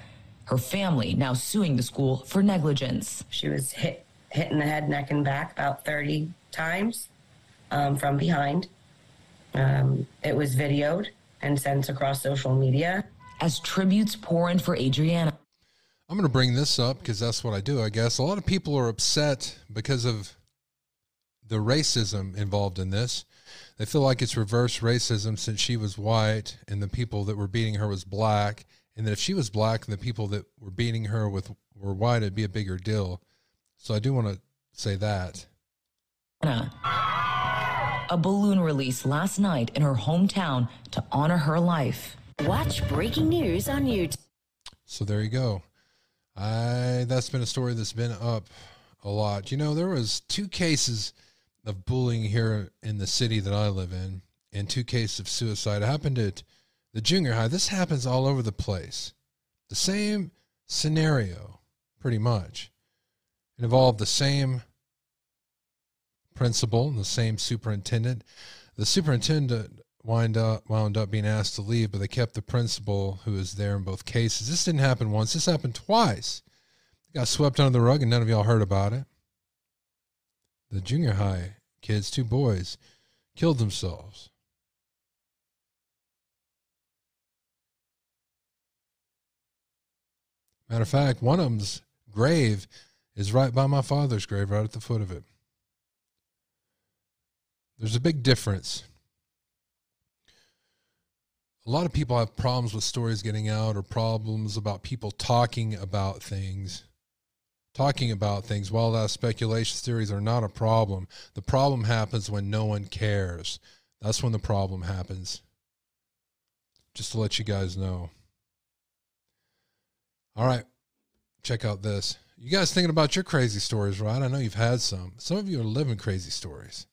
Her family now suing the school for negligence. She was hit, hit in the head, neck, and back about 30 times um, from behind. Um, it was videoed and sent across social media. As tributes pour in for Adriana. I'm going to bring this up because that's what I do, I guess. A lot of people are upset because of the racism involved in this. They feel like it's reverse racism since she was white and the people that were beating her was black. And that if she was black and the people that were beating her with were white, it'd be a bigger deal. So I do want to say that. Anna a balloon release last night in her hometown to honor her life. Watch breaking news on YouTube. So there you go. I that's been a story that's been up a lot. You know, there was two cases of bullying here in the city that I live in, and two cases of suicide. It happened at the junior high. This happens all over the place. The same scenario, pretty much. It involved the same principal and the same superintendent. The superintendent wind up wound up being asked to leave, but they kept the principal who was there in both cases. This didn't happen once. This happened twice. got swept under the rug, and none of y'all heard about it. The junior high kids, two boys, killed themselves. Matter of fact, one of them's grave is right by my father's grave, right at the foot of it. There's a big difference. A lot of people have problems with stories getting out or problems about people talking about things talking about things. While that speculation theories are not a problem the problem happens when no one cares. That's when the problem happens. Just to let you guys know. All right check out this. You guys thinking about your crazy stories right i know you've had some. Some of you are living crazy stories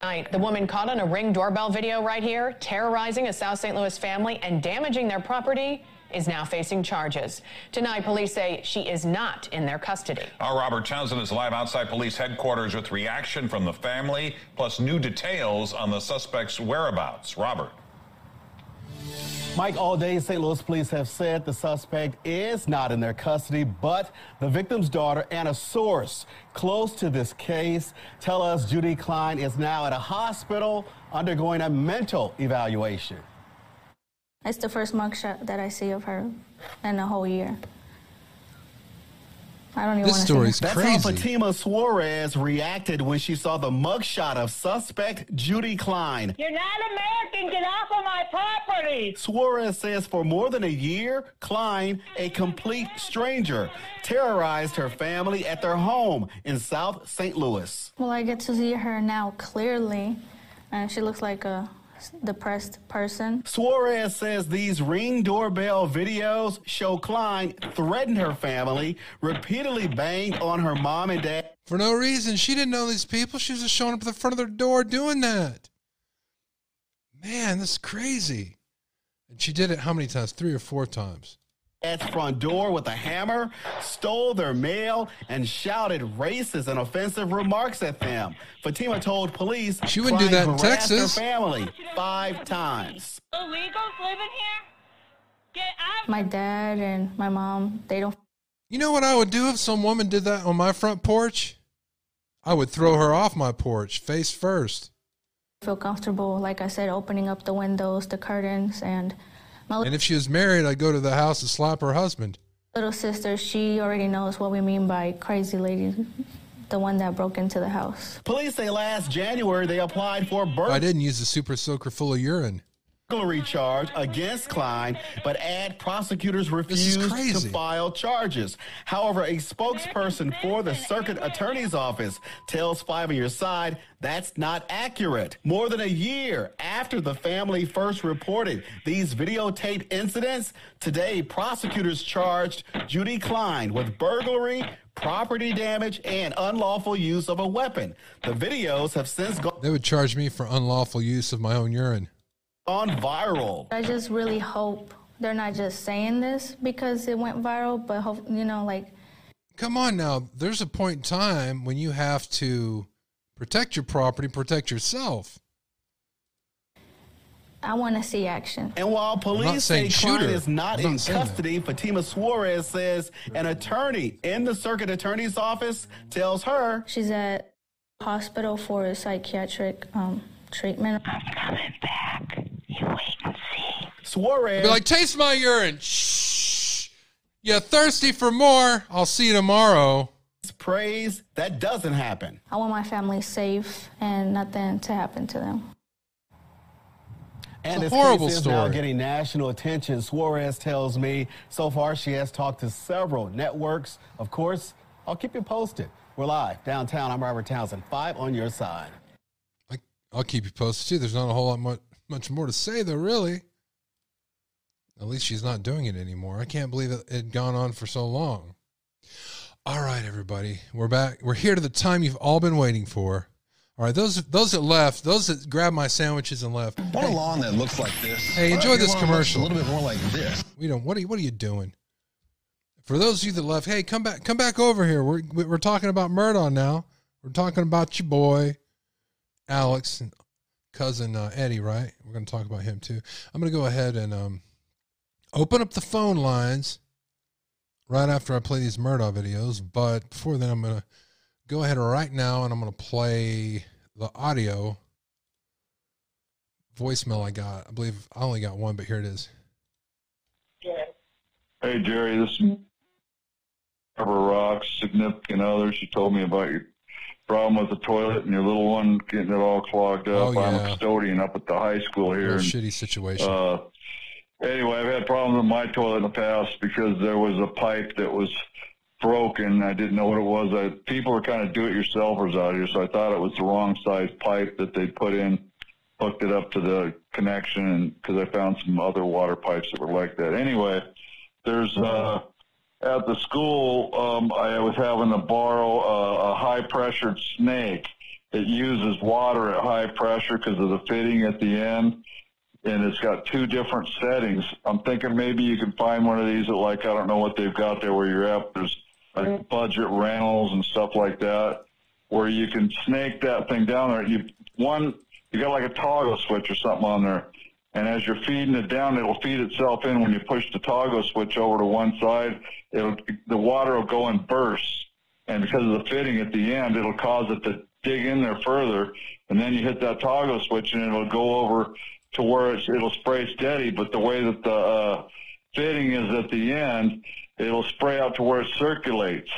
Night, the woman caught on a ring doorbell video right here, terrorizing a South St. Louis family and damaging their property, is now facing charges. Tonight, police say she is not in their custody. Our Robert Townsend is live outside police headquarters with reaction from the family, plus new details on the suspect's whereabouts. Robert. Mike, all day St. Louis police have said the suspect is not in their custody, but the victim's daughter and a source close to this case tell us Judy Klein is now at a hospital undergoing a mental evaluation. It's the first mugshot that I see of her in a whole year. I don't even this story's That's crazy. how Fatima Suarez reacted when she saw the mugshot of suspect Judy Klein. You're not American. Get off of my property. Suarez says for more than a year, Klein, a complete stranger, terrorized her family at their home in South St. Louis. Well, I get to see her now clearly, and she looks like a depressed person. Suarez says these ring doorbell videos show Klein threatened her family, repeatedly banged on her mom and dad. For no reason. She didn't know these people. She was just showing up at the front of their door doing that. Man, this is crazy. And she did it how many times? Three or four times. At front door with a hammer, stole their mail, and shouted racist and offensive remarks at them. Fatima told police she wouldn't do that in Texas. Her family five times. Illegals living here? Get out. My dad and my mom, they don't You know what I would do if some woman did that on my front porch? I would throw her off my porch face first. feel comfortable, like I said, opening up the windows, the curtains, and my And if she was married, I'd go to the house and slap her husband. little sister, she already knows what we mean by crazy lady, the one that broke into the house. Police say last January they applied for birth. I didn't use a super soaker full of urine. Burglary charge against Klein, but ad prosecutors refused to file charges. However, a spokesperson for the circuit attorney's office tells Five on Your Side that's not accurate. More than a year after the family first reported these videotape incidents, today prosecutors charged Judy Klein with burglary, property damage, and unlawful use of a weapon. The videos have since gone They would charge me for unlawful use of my own urine. Gone viral. I just really hope they're not just saying this because it went viral, but hope, you know, like Come on now. There's a point in time when you have to protect your property, protect yourself. I want to see action. And while police say saying Klein her. is not I'm not in saying that. custody, Fatima Suarez says an attorney in the circuit attorney's office tells her she's at hospital for a psychiatric um, treatment. I'm coming back. You wait and see. Suarez. Be like, taste my urine. Shh. You thirsty for more? I'll see you tomorrow. Praise that doesn't happen. I want my family safe and nothing to happen to them. And It's a this horrible case is now getting national attention. Suarez tells me so far she has talked to several networks. Of course, I'll keep you posted. We're live downtown. I'm Robert Townsend. Five on your side. I'll keep you posted too. There's not a whole lot much, much more to say though, really. At least she's not doing it anymore. I can't believe it had gone on for so long. All right, everybody, we're back. We're here to the time you've all been waiting for. All right, those those that left, those that grabbed my sandwiches and left. Want a lawn that looks like this? Hey, enjoy this commercial. A little bit more like this. We don't. What are you, what are you doing? For those of you that left, hey, come back, come back over here. We're we're talking about Murdon now. We're talking about your boy, Alex, and cousin uh, Eddie, right? We're going to talk about him too. I'm going to go ahead and um, open up the phone lines right after I play these Murdaugh videos. But before then, I'm going to go ahead right now and I'm going to play the audio voicemail I got. I believe I only got one, but here it is. Hey Jerry, this is Barbara Rocks, significant other. She told me about your problem with the toilet and your little one getting it all clogged up. Oh, I'm a custodian up at the high school here. And, shitty situation. Uh, anyway, I've had problems with my toilet in the past because there was a pipe that was broken. I didn't know what it was. I, people are kind of do-it-yourselfers out here, so I thought it was the wrong size pipe that they put in, hooked it up to the connection, and because I found some other water pipes that were like that. Anyway, there's uh, at the school. Um, I was having to borrow a, a high-pressured snake. It uses water at high pressure because of the fitting at the end and it's got two different settings. I'm thinking maybe you can find one of these at like I don't know what they've got there where you're at. There's like budget rentals and stuff like that where you can snake that thing down there. You one you got like a toggle switch or something on there, and as you're feeding it down, it'll feed itself in. When you push the toggle switch over to one side, it'll the water will go in bursts, and because of the fitting at the end, it'll cause it to dig in there further, and then you hit that toggle switch, and it'll go over to where it'll spray steady. But the way that the uh, fitting is at the end, it'll spray out to where it circulates.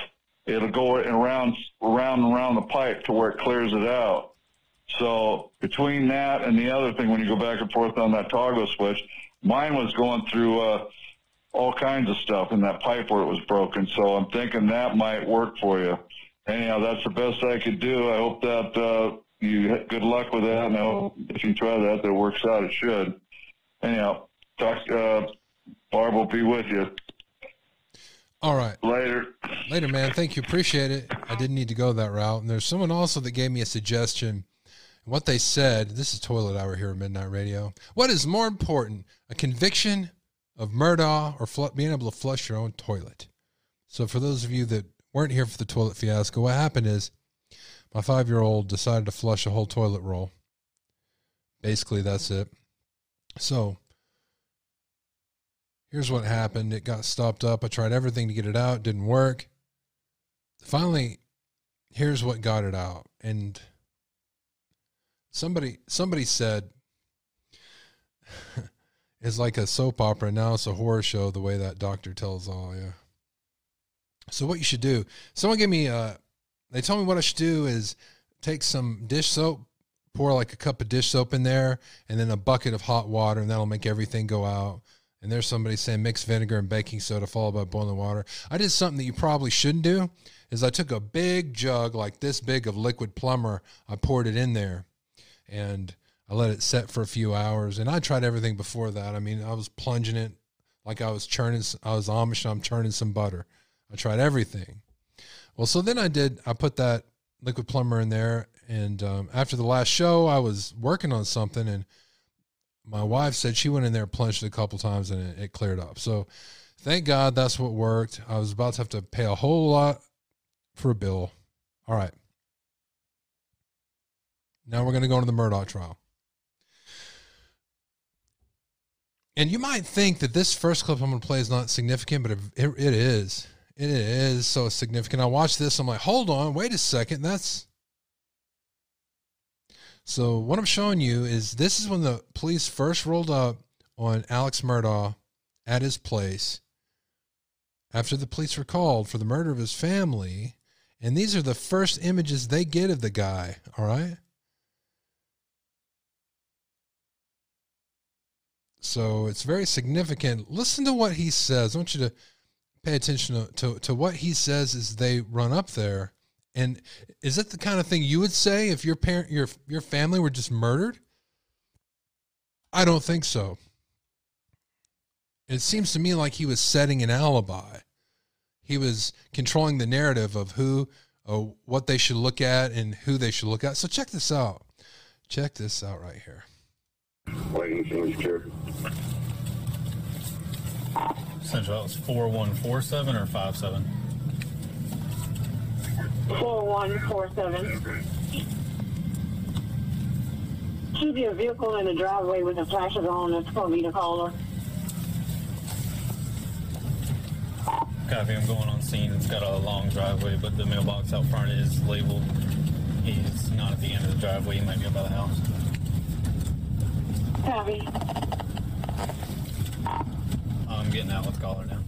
It'll go around, around and around the pipe to where it clears it out. So between that and the other thing, when you go back and forth on that toggle switch, mine was going through uh, all kinds of stuff in that pipe where it was broken. So I'm thinking that might work for you. Anyhow, that's the best I could do. I hope that uh, you good luck with that. And I hope if you try that, that it works out. It should. Anyhow, talk. Uh, Barb will be with you. All right. Later. Later, man. Thank you. Appreciate it. I didn't need to go that route. And there's someone also that gave me a suggestion. What they said, this is Toilet Hour here at Midnight Radio. What is more important, a conviction of Murdaugh or fl- being able to flush your own toilet? So, for those of you that weren't here for the toilet fiasco, what happened is my five year old decided to flush a whole toilet roll. Basically, that's it. So, here's what happened it got stopped up. I tried everything to get it out, didn't work. Finally, here's what got it out. And somebody somebody said it's like a soap opera. Now it's a horror show the way that doctor tells all yeah. So what you should do someone gave me uh they told me what i should do is take some dish soap pour like a cup of dish soap in there and then a bucket of hot water and that'll make everything go out. And there's somebody saying mix vinegar and baking soda followed by boiling water. I did something that you probably shouldn't do is i took a big jug like this big of liquid plumber. I poured it in there. And I let it set for a few hours. And I tried everything before that. I mean, I was plunging it like I was churning. I was Amish. and I'm churning some butter. I tried everything. Well, so then I did. I put that liquid plumber in there, and um, after the last show, I was working on something, and my wife said she went in there, plunged it a couple times, and it, it cleared up. So, thank God that's what worked. I was about to have to pay a whole lot for a bill. All right. Now we're going to go into the Murdaugh trial. And you might think that this first clip I'm going to play is not significant, but it, it, is. It is so significant. I watched this. I'm like, hold on, wait a second. That's. So, what I'm showing you is this is when the police first rolled up on Alex Murdaugh at his place after the police were called for the murder of his family. And these are the first images they get of the guy. All right. So it's very significant. Listen to what he says. I want you to pay attention to, to, to, what he says as they run up there. And is that the kind of thing you would say if your parent your your family were just murdered? I don't think so. It seems to me like he was setting an alibi. He was controlling the narrative of who uh, what they should look at and who they should look at. So check this out. Check this out right here. Central, that was 4147 or 57? 4147. Keep your vehicle in the driveway with the flashes on. That's going to be the caller. Copy, I'm going on scene. It's got a long driveway, but the mailbox out front is labeled. He's not at the end of the driveway. He might be up by the house. Copy. I'm getting out. Let's call her now.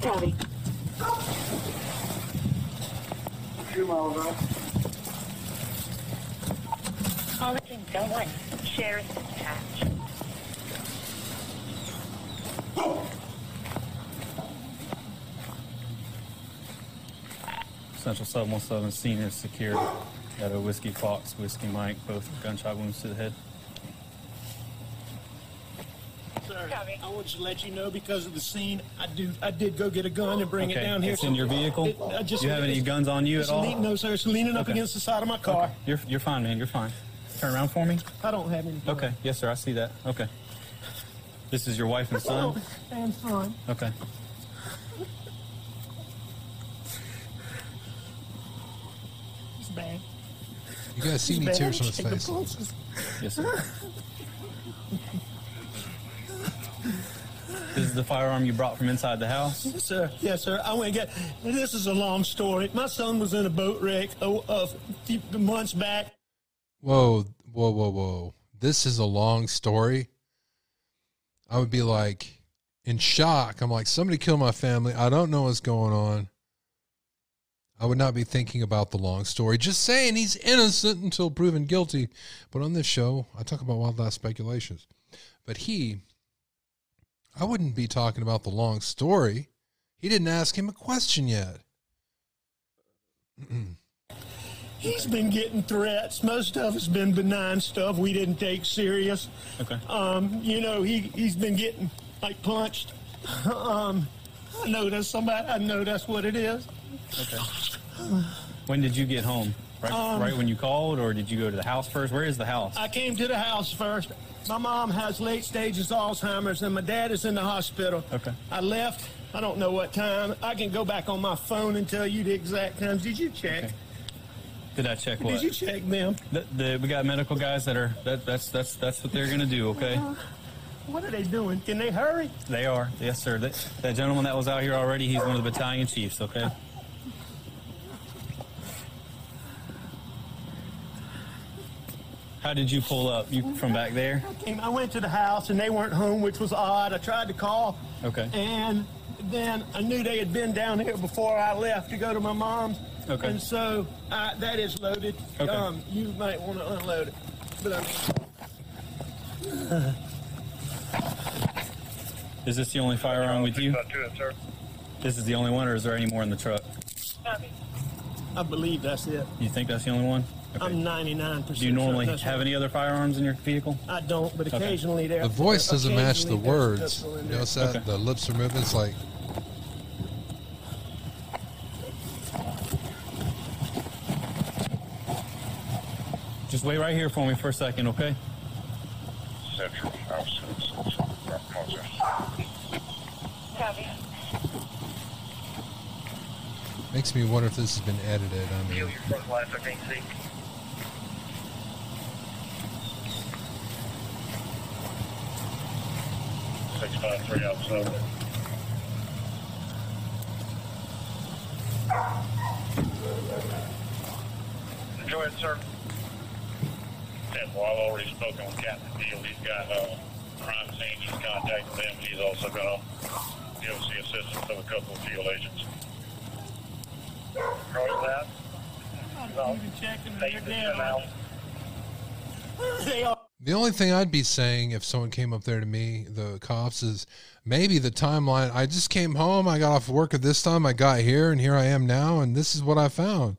Copy. Two miles out. Calling Delaware. Sheriff dispatch. Central 717 scene is secured. Got a Whiskey Fox, Whiskey Mike, both gunshot wounds to the head. Sir, I want to let you know because of the scene, I do. I did go get a gun and bring Okay, it down here. it's in your vehicle? It- I just, You have any guns on you at all? lean- no, sir. It's leaning up Okay. against the side of my car. Okay. You're, you're fine, man. You're fine. Turn around for me. I don't have any. Okay. Yes, sir. I see that. Okay. This is your wife and son? Oh, and son. Okay. It's bad. You guys see It's any tears on his face? Yes, sir. This is the firearm you brought from inside the house? Yes, sir. Yes, sir. I went and got. This is a long story. My son was in a boat wreck a, a few months back. Whoa, whoa, whoa, whoa. This is a long story. I would be like in shock. I'm like, somebody killed my family. I don't know what's going on. I would not be thinking about the long story. Just saying he's innocent until proven guilty. But on this show, I talk about wildlife speculations. But he, I wouldn't be talking about the long story. He didn't ask him a question yet. He's been getting threats. Most of it's been benign stuff we didn't take serious. Okay. Um, you know, he he's been getting like punched. Um, I know that's somebody. I know that's what it is. Okay. When did you get home? Right, Um, right when you called, or did you go to the house first? Where is the house? I came to the house first. My mom has late stages Alzheimer's, and my dad is in the hospital. Okay. I left. I don't know what time. I can go back on my phone and tell you the exact times. Did you check? Okay. Did I check what? Did you check them? The, the, we got medical guys that are that, that's that's that's what they're gonna do. Okay. Uh, what are they doing? Can they hurry? They are. Yes, sir. That, that gentleman that was out here already, he's one of the battalion chiefs. Okay. How did you pull up? You from back there? I, Came- I went to the house and they weren't home, which was odd. I tried to call, Okay. and then I knew they had been down here before I left to go to my mom's. Okay. And so uh, that is loaded. Okay. Um, you might want to unload it. But I Is this the only firearm with you? to it, sir. This is the only one, or is there any more in the truck? I believe that's it. You think that's the only one? I'm 99%. Do you normally sure have right. any other firearms in your vehicle? I don't, but Okay. occasionally there. The voice doesn't match the occasionally there's a words. pistol in You there. notice that? The lips are moving. It's like, Just wait right here for me for a second, okay? Central House. Copy. makes me wonder if this has been edited. I mean, Front line 15 C. Six five three outside. Enjoy it, sir. And well, I've already spoken with Captain Deal. He's got uh, crime scene. He's contacted them. He's also going to give us the assistance of a couple of field agents. Roger that. Even checking Take they're the now. They are. The only thing I'd be saying if someone came up there to me, the cops, is maybe the timeline. I just came home. I got off work at this time. I got here, and here I am now, and this is what I found.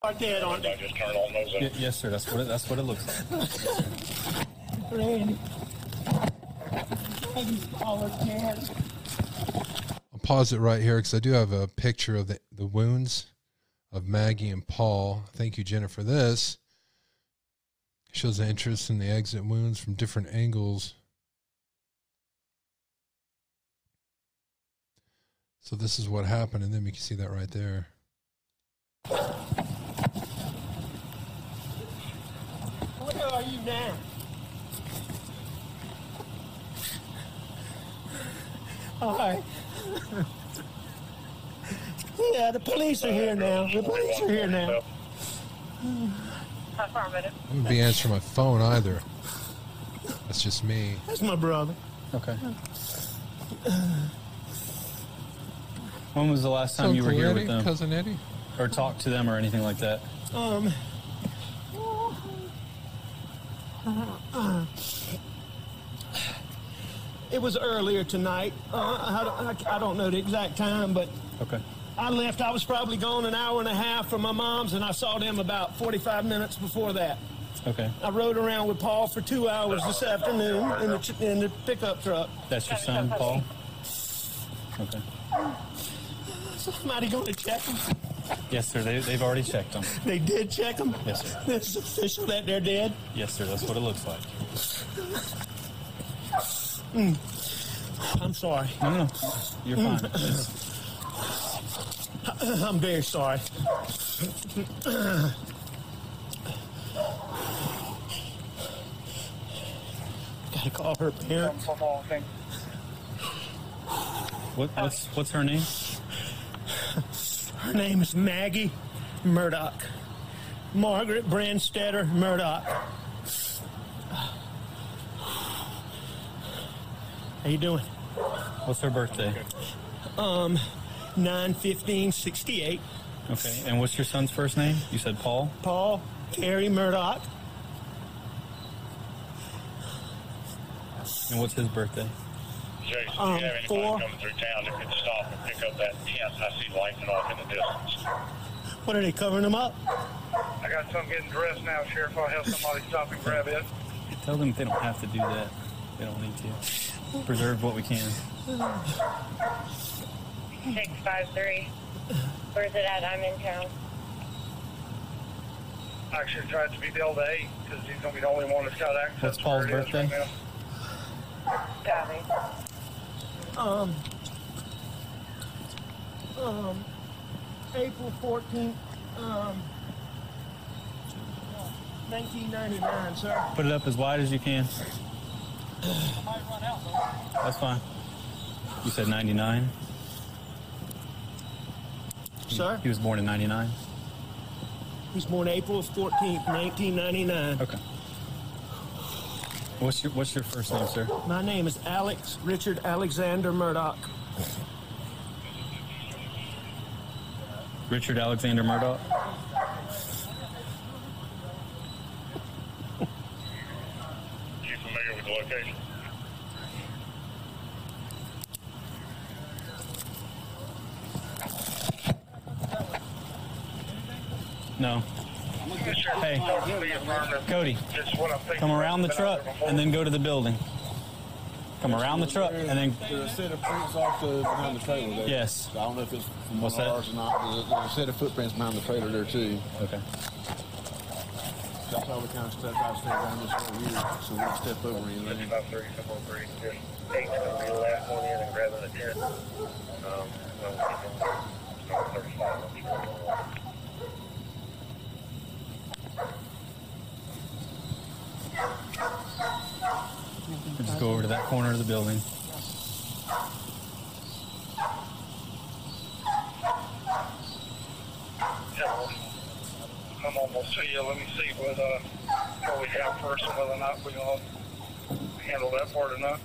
Are dead, aren't they? Just turn on those. Y- yes, sir. That's what it, that's what it looks like. Randy. Randy's all dead. I'll pause it right here because I do have a picture of the, the wounds of Maggie and Paul. Thank you, Jenna, for this. Shows the interest in the exit wounds from different angles. So this is what happened, and then we can see that right there. Where are you now? All right. yeah, the police are here now. The police are here now. I wouldn't be answering my phone either. That's just me. That's my brother. Okay. When was the last time So you were here Eddie, with them? cousin Eddie? Or talked to them or anything like that? Um. It was earlier tonight. Uh, I, I, I don't know the exact time, but Okay. I left. I was probably gone an hour and a half from my mom's, and I saw them about 45 minutes before that. Okay. I rode around with Paul for two hours this afternoon in the, ch- in the pickup truck. That's your son, Paul? Okay. Somebody going to check him? Yes, sir. They, they've already checked them. They did check him? Yes, sir. It's official that they're dead? Yes, sir. That's what it looks like. Mm. I'm sorry. No, no, no. You're fine. I'm very sorry. Gotta call her parents. What, what's what's her name? Her name is Maggie Murdaugh. Margaret Branstetter Murdaugh. How you doing? What's her birthday? Um, 9 15 68. Okay. And what's your son's first name? You said Paul? Paul Terry Murdaugh. And what's his birthday? Jason, Um, do you have anybody four. coming through town that could stop and pick up that tent I see lighting off in the distance? What are they covering them up? I got some getting dressed now, Sheriff. I'll have somebody stop and grab it. Tell them they don't have to do that. They don't need to. Preserve what we can. 653. Where's it at? I'm in town. I should try to be Delta 8 because he's going to be the only one that's got access What's to Paul's where it is birthday? right now. Copy. Um, um, April 14th, um, 1999, sir. Put it up as wide as you can. That's fine. You said 99? Sir? He was born in 99? He was born April 14th, 1999. Okay. What's your What's your first name, sir? My name is Alex Richard Alexander Murdaugh. Richard Alexander Murdaugh? You familiar with the location? No. Hey, Cody, Just what I'm thinking. come around the truck and then go to the building. Come around the truck and then. There's a set of prints off the behind the trailer there. Yes. I don't know if it's from What's one of that? ours or not. There's a, set of footprints behind the trailer there too. Okay. That's how we kind of step out, step around this whole here, so we don't step over anything. About three, couple of three. Just eight's going to be the last one in and grabbing the tent. Um, well, we're going to 35. I'm sure. Just go over to that corner of the building. Yeah, I'm almost to you. Let me see what, uh, what we have first and whether or not we're going to handle that part or not.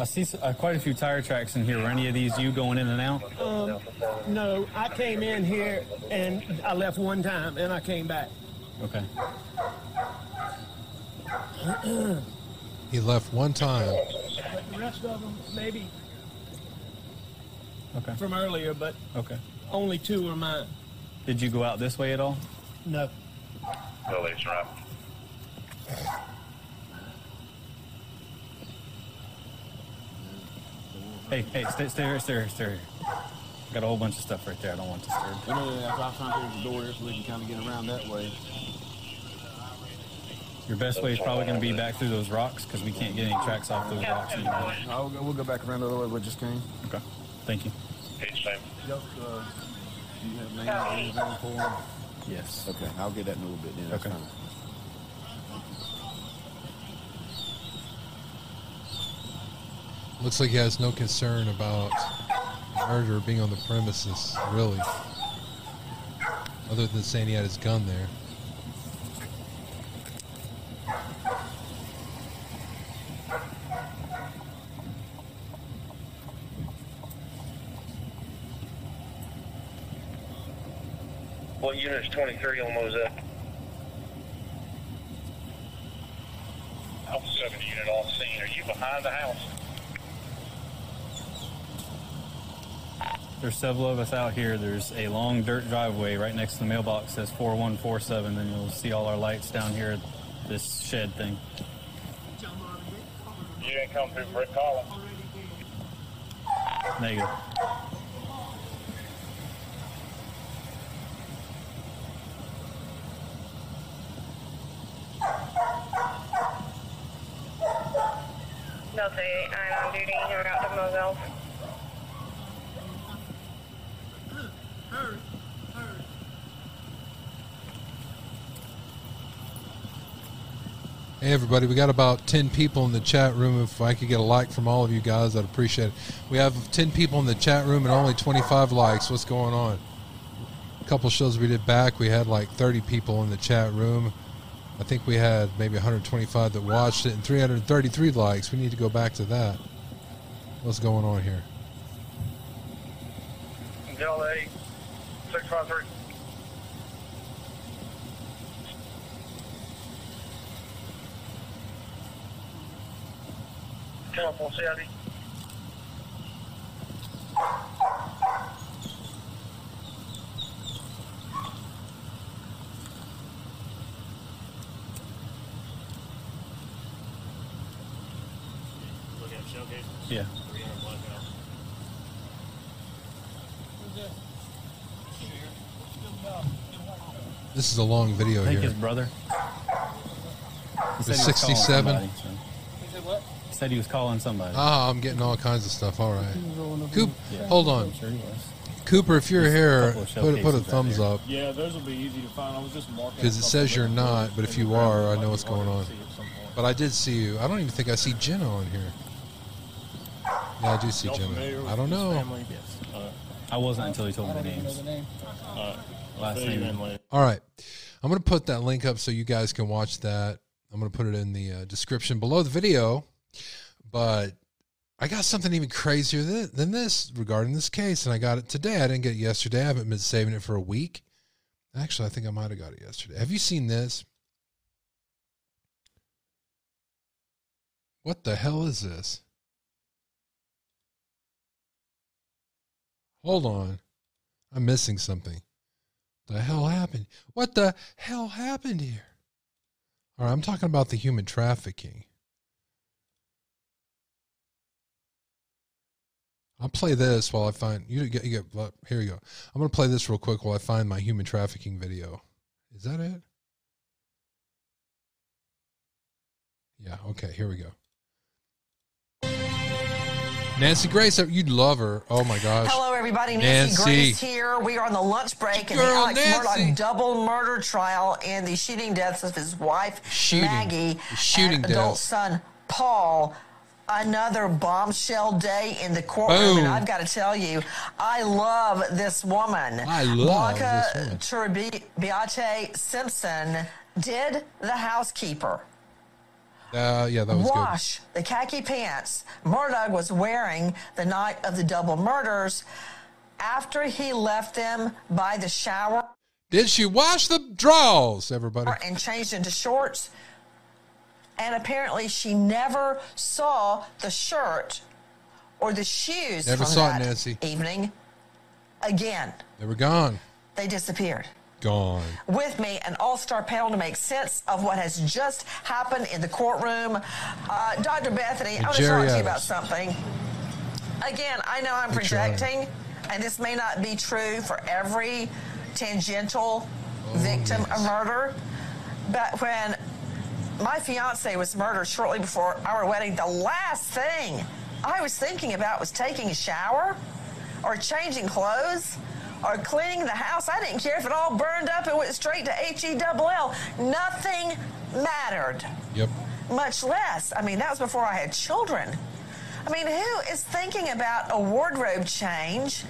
I see uh, quite a few tire tracks in here. Were any of these you going in and out? Um, no, I came in here and I left one time and I came back. Okay. He left one time. But the rest of them, maybe Okay. from earlier, but Okay. only two are mine. Did you go out this way at all? No. No, that's right. Hey, hey, stay, stay here, stay here, stay here. Got a whole bunch of stuff right there. I don't want disturbed. You know, if I find there's a door here so we can kind of get around that way. Your best way is probably going to be back through those rocks because we can't get any tracks off those rocks anymore. I'll go, we'll go back around the other way we just came. Okay. Thank you. Each time. Yep, uh, do you have names or for them? Yes. Okay, I'll get that in a little bit then. Okay. fine. Looks like he has no concern about murder being on the premises, really. Other than saying he had his gun there. What unit 23 on Mosaic? Alpha uh, 7 unit on scene. Are you behind the house? There's several of us out here. There's a long dirt driveway right next to the mailbox that says 4147. Then you'll see all our lights down here at this shed thing. You didn't come through Brick Collins. Negative. Delta 8, I'm on duty. Out to. Hey everybody, we got about 10 people in the chat room. If I could get a like from all of you guys, I'd appreciate it. We have 10 people in the chat room and only 25 likes. What's going on? A couple shows we did back, we had like 30 people in the chat room. I think we had maybe 125 that watched it and 333 likes. We need to go back to that. What's going on here? Delta 8, 653. Come up on Yeah. This is a long video I think here. his brother. He The said he was calling 67? somebody, so- Said he was calling somebody. Ah, I'm getting all kinds of stuff. All right. up Coop, Yeah. hold on. Sure he was. Cooper, if you're There's a here, couple of put, put a cases right thumbs there. up. Yeah, those will be easy to find. I was just marking. Because it says you're not, but if you in the ground, are, I know what's going on. see at some point. But I did see you. I don't even think I see Jenna on here. Yeah, I do see Y'all Jenna. I don't know. Uh, I wasn't until he told me the names. uh, Last name. All right. I'm going to put that link up so you guys can watch that. I'm going to put it in the uh, description below the video. But I got something even crazier than, than this regarding this case, and I got it today. I didn't get it yesterday. I haven't been saving it for a week. Actually, I think I might have got it yesterday. Have you seen this? What the hell is this? Hold on. I'm missing something. The hell happened? What the hell happened here? All right, I'm talking about the human trafficking. I'll play this while I find you get, you get here you go. I'm going to play this real quick while I find my human trafficking video. Is that it? Yeah, okay, here we go. Nancy Grace, you'd love her. Oh my gosh. Hello, everybody. Nancy, Nancy. Grace here. We are on the lunch break in the Alex Nancy. Murdaugh double murder trial and the shooting deaths of his wife, Shooting. Maggie, The shooting and adult son, Paul. Another bombshell day in the courtroom, Boom. and I've got to tell you, I love this woman. I love Blanca this woman. Turrubiate Simpson did the housekeeper Uh, yeah, that was good. wash the khaki pants Murdaugh was wearing the night of the double murders after he left them by the shower Did she wash the drawers, everybody? and changed into shorts. And apparently, she never saw the shirt or the shoes Never from saw it, that Nancy. evening again. They were gone. They disappeared. Gone. with me an all-star panel to make sense of what has just happened in the courtroom. Uh, Dr. Bethany, I want to talk to you about something. Again, I know I'm Good try. And this may not be true for every tangential victim of murder, but when my fiance was murdered shortly before our wedding, the last thing I was thinking about was taking a shower or changing clothes or cleaning the house. I didn't care if it all burned up and went straight to H E double L. Nothing mattered. Yep. Much less. I mean, that was before I had children. I mean, who is thinking about a wardrobe change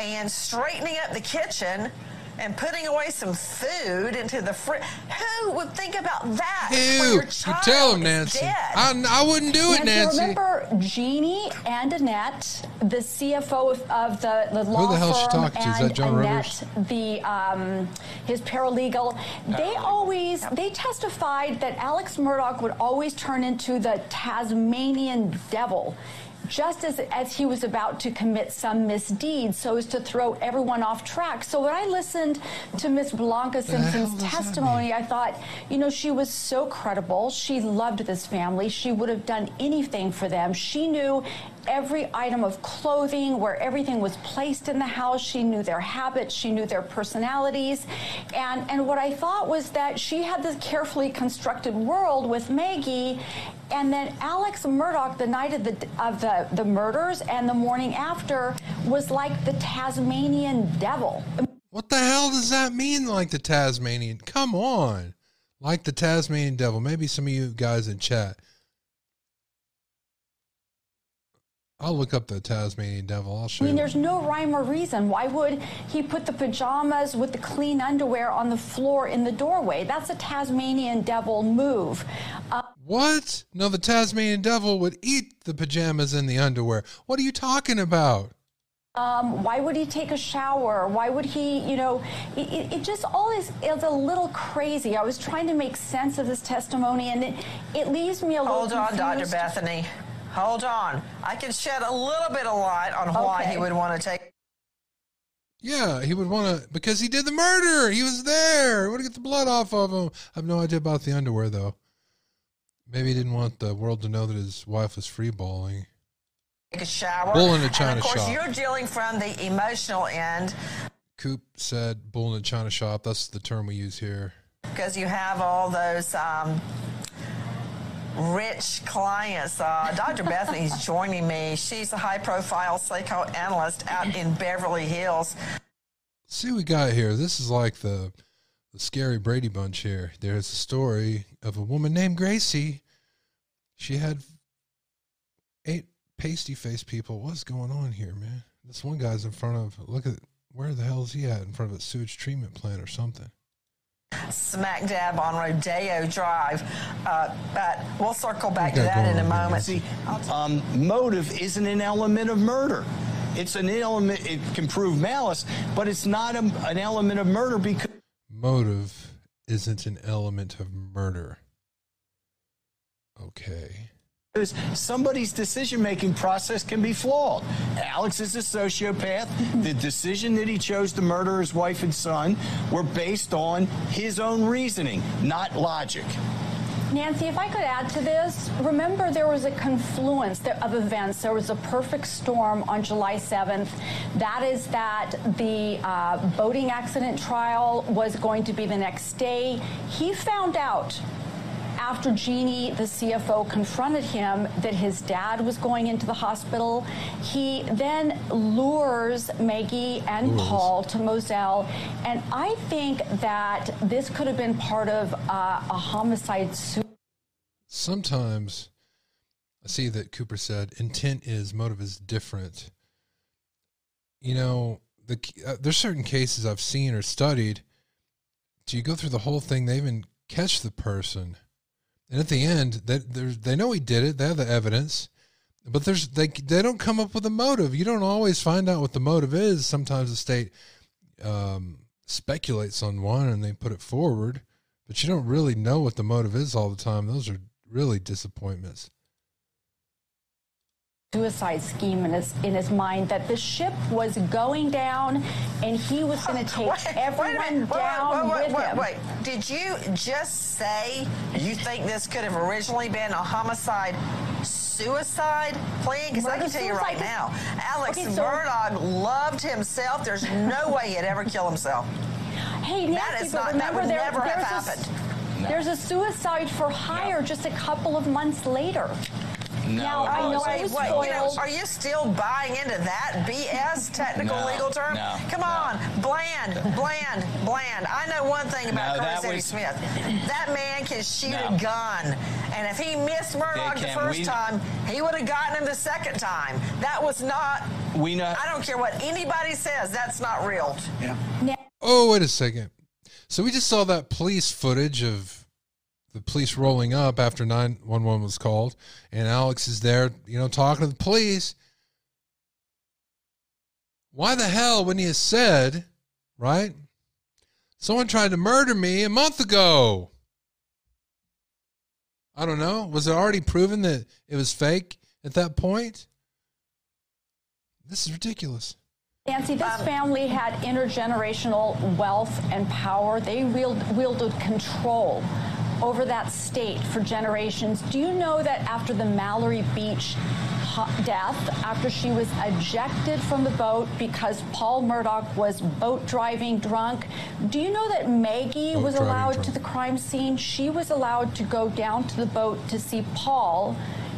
and straightening up the kitchen and putting away some food into the fridge? Who would think about that? when Ew. your You tell him, Nancy. I, I wouldn't do it, Nancy. Remember Jeannie and Annette, the CFO of, of the, the law the hell is she firm, talking to? Is that and Joan Annette, the um, his paralegal. They always they testified that Alex Murdaugh would always turn into the Tasmanian devil. Just as, as he was about to commit some misdeed, so as to throw everyone off track. So when I listened to Miss Blanca Simpson's testimony, I thought, you know, she was so credible. She loved this family. She would have done anything for them. She knew every item of clothing, where everything was placed in the house. She knew their habits. She knew their personalities. And, and what I thought was that she had this carefully constructed world with Maggie. And then Alex Murdaugh, the night of the of the, the murders and the morning after, was like the Tasmanian devil. What the hell does that mean, like the Tasmanian? Come on. Like the Tasmanian devil. Maybe some of you guys in chat. I'll look up the Tasmanian devil. I'll show I mean, you. there's no rhyme or reason. Why would he put the pajamas with the clean underwear on the floor in the doorway? That's a Tasmanian devil move. Uh, What? No, the Tasmanian devil would eat the pajamas and the underwear. What are you talking about? Um, why would he take a shower? Why would he, you know, it, it- it just all is, is a little crazy. I was trying to make sense of this testimony and it, it leaves me a little Hold on, Dr. Bethany. Hold on. I can shed a little bit of light on why Okay. he would want to take. Yeah, he would want to because he did the murder. He was there. He would get the blood off of him. I have no idea about the underwear though. Maybe he didn't want the world to know that his wife was free balling. Take a shower. Bull in a and china of course, shop. you're dealing from the emotional end Coop said bull in a china shop. That's the term we use here. because you have all those um, rich clients. Uh, Dr. Bethany's joining me. She's a high-profile psychoanalyst out in Beverly Hills. See what we got here. This is like the the scary Brady Bunch here. There's a story of a woman named Gracie. She had eight pasty faced people. What's going on here, man? This one guy's in front of look at where the hell is he at? In front of a sewage treatment plant or something. Smack dab on Rodeo Drive. Uh, but we'll circle back to that in a moment. See, um, motive isn't an element of murder. It's an element. It can prove malice, but it's not a, an element of murder because Motive isn't an element of murder. Okay. Somebody's decision-making process can be flawed. Alex is a sociopath. the decision that he chose to murder his wife and son were based on his own reasoning, not logic. Nancy, if I could add to this, remember there was a confluence of events. There was a perfect storm on July 7th. That is that the uh, boating accident trial was going to be the next day. He found out after Jeannie, the CFO, confronted him that his dad was going into the hospital. He then lures Maggie and Lures. Paul to Moselle. And I think that this could have been part of uh, a homicide suit. Sometimes I see that Cooper said intent is motive is different. You know, the uh, there's certain cases I've seen or studied. Do you go through the whole thing? They even catch the person, and at the end, they they know he did it. They have the evidence, but there's they they don't come up with a motive. You don't always find out what the motive is. Sometimes the state um, speculates on one and they put it forward, but you don't really know what the motive is all the time. Those are really disappointments. Suicide scheme in his in his mind that the ship was going down and he was going to take everyone Wait, down wait, wait, with wait, him. wait. Did you just say you think this could have originally been a homicide suicide plan? Because I can tell you right Murder-suicide? now, Alex Okay, so- Murdaugh loved himself. There's no way he'd ever kill himself. Hey, Nancy, that is but not. That would there- never have there's this- happened. There's a suicide for hire just a couple of months later. No, Now, I know wait, it was wait, you know, are you still buying into that BS technical No, legal term? no, Come on, bland, bland, bland. I know one thing about No, Curtis that Eddie was- Smith. That man can shoot No. a gun, and if he missed Murdaugh the first We- time, he would have gotten him the second time. That was not. We know. I don't care what anybody says. That's not real. Yeah. Oh, wait a second. So we just saw that police footage of the police rolling up after 911 was called, and Alex is there, you know, talking to the police. Why the hell, when he has said, right? Someone tried to murder me a month ago. I don't know. Was it already proven that it was fake at that point? This is ridiculous. Nancy, this family had intergenerational wealth and power. They wield, wielded control over that state for generations. Do you know that after the Mallory Beach death, after she was ejected from the boat because Paul Murdaugh was boat driving drunk, do you know that Maggie Boat was allowed to the crime scene? She was allowed to go down to the boat to see Paul,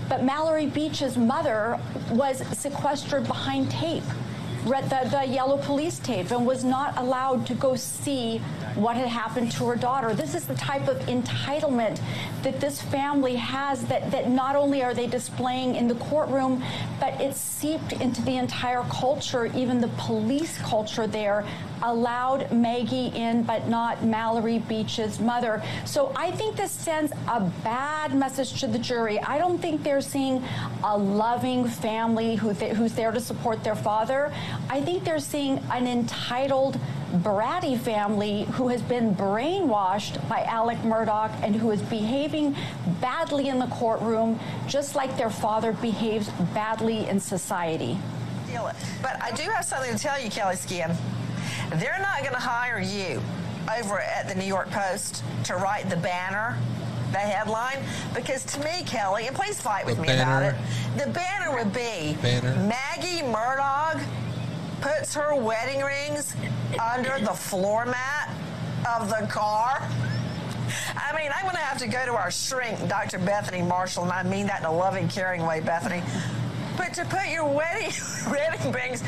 but Mallory Beach's mother was sequestered behind tape read the, the yellow police tape and was not allowed to go see what had happened to her daughter. This is the type of entitlement that this family has that, that not only are they displaying in the courtroom, but it's seeped into the entire culture, even the police culture there allowed Maggie in, but not Mallory Beach's mother. So I think this sends a bad message to the jury. I don't think they're seeing a loving family who th- who's there to support their father. I think they're seeing an entitled, bratty family who has been brainwashed by Alec Murdaugh and who is behaving badly in the courtroom, just like their father behaves badly in society. But I do have something to tell you, Kelly Skin. They're not going to hire you over at the New York Post to write the banner, the headline, because to me, Kelly, and please fight with The me about it, the banner would be Banner. Maggie Murdaugh puts her wedding rings under the floor mat of the car. I mean, I'm going to have to go to our shrink, Dr. Bethany Marshall, and I mean that in a loving, caring way, Bethany. But to put your wedding wedding rings,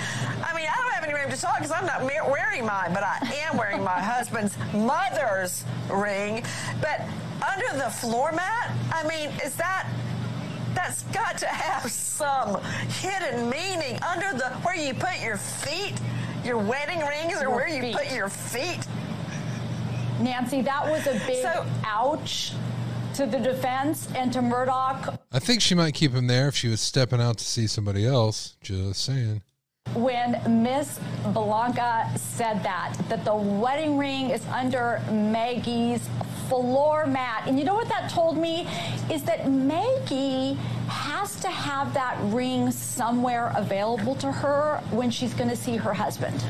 I mean, I don't have any room to talk because I'm not ma- wearing mine, but I am wearing my husband's mother's ring. But under the floor mat, I mean, is that that's got to have some hidden meaning under the where you put your feet, your wedding rings, or Your where you put your feet. Nancy, that was a big So- ouch to the defense and to Murdaugh I think she might keep him there if she was stepping out to see somebody else. Just saying. When Miss Blanca said that, that the wedding ring is under Maggie's floor mat. And you know what that told me? Is that Maggie has to have that ring somewhere available to her when she's going to see her husband.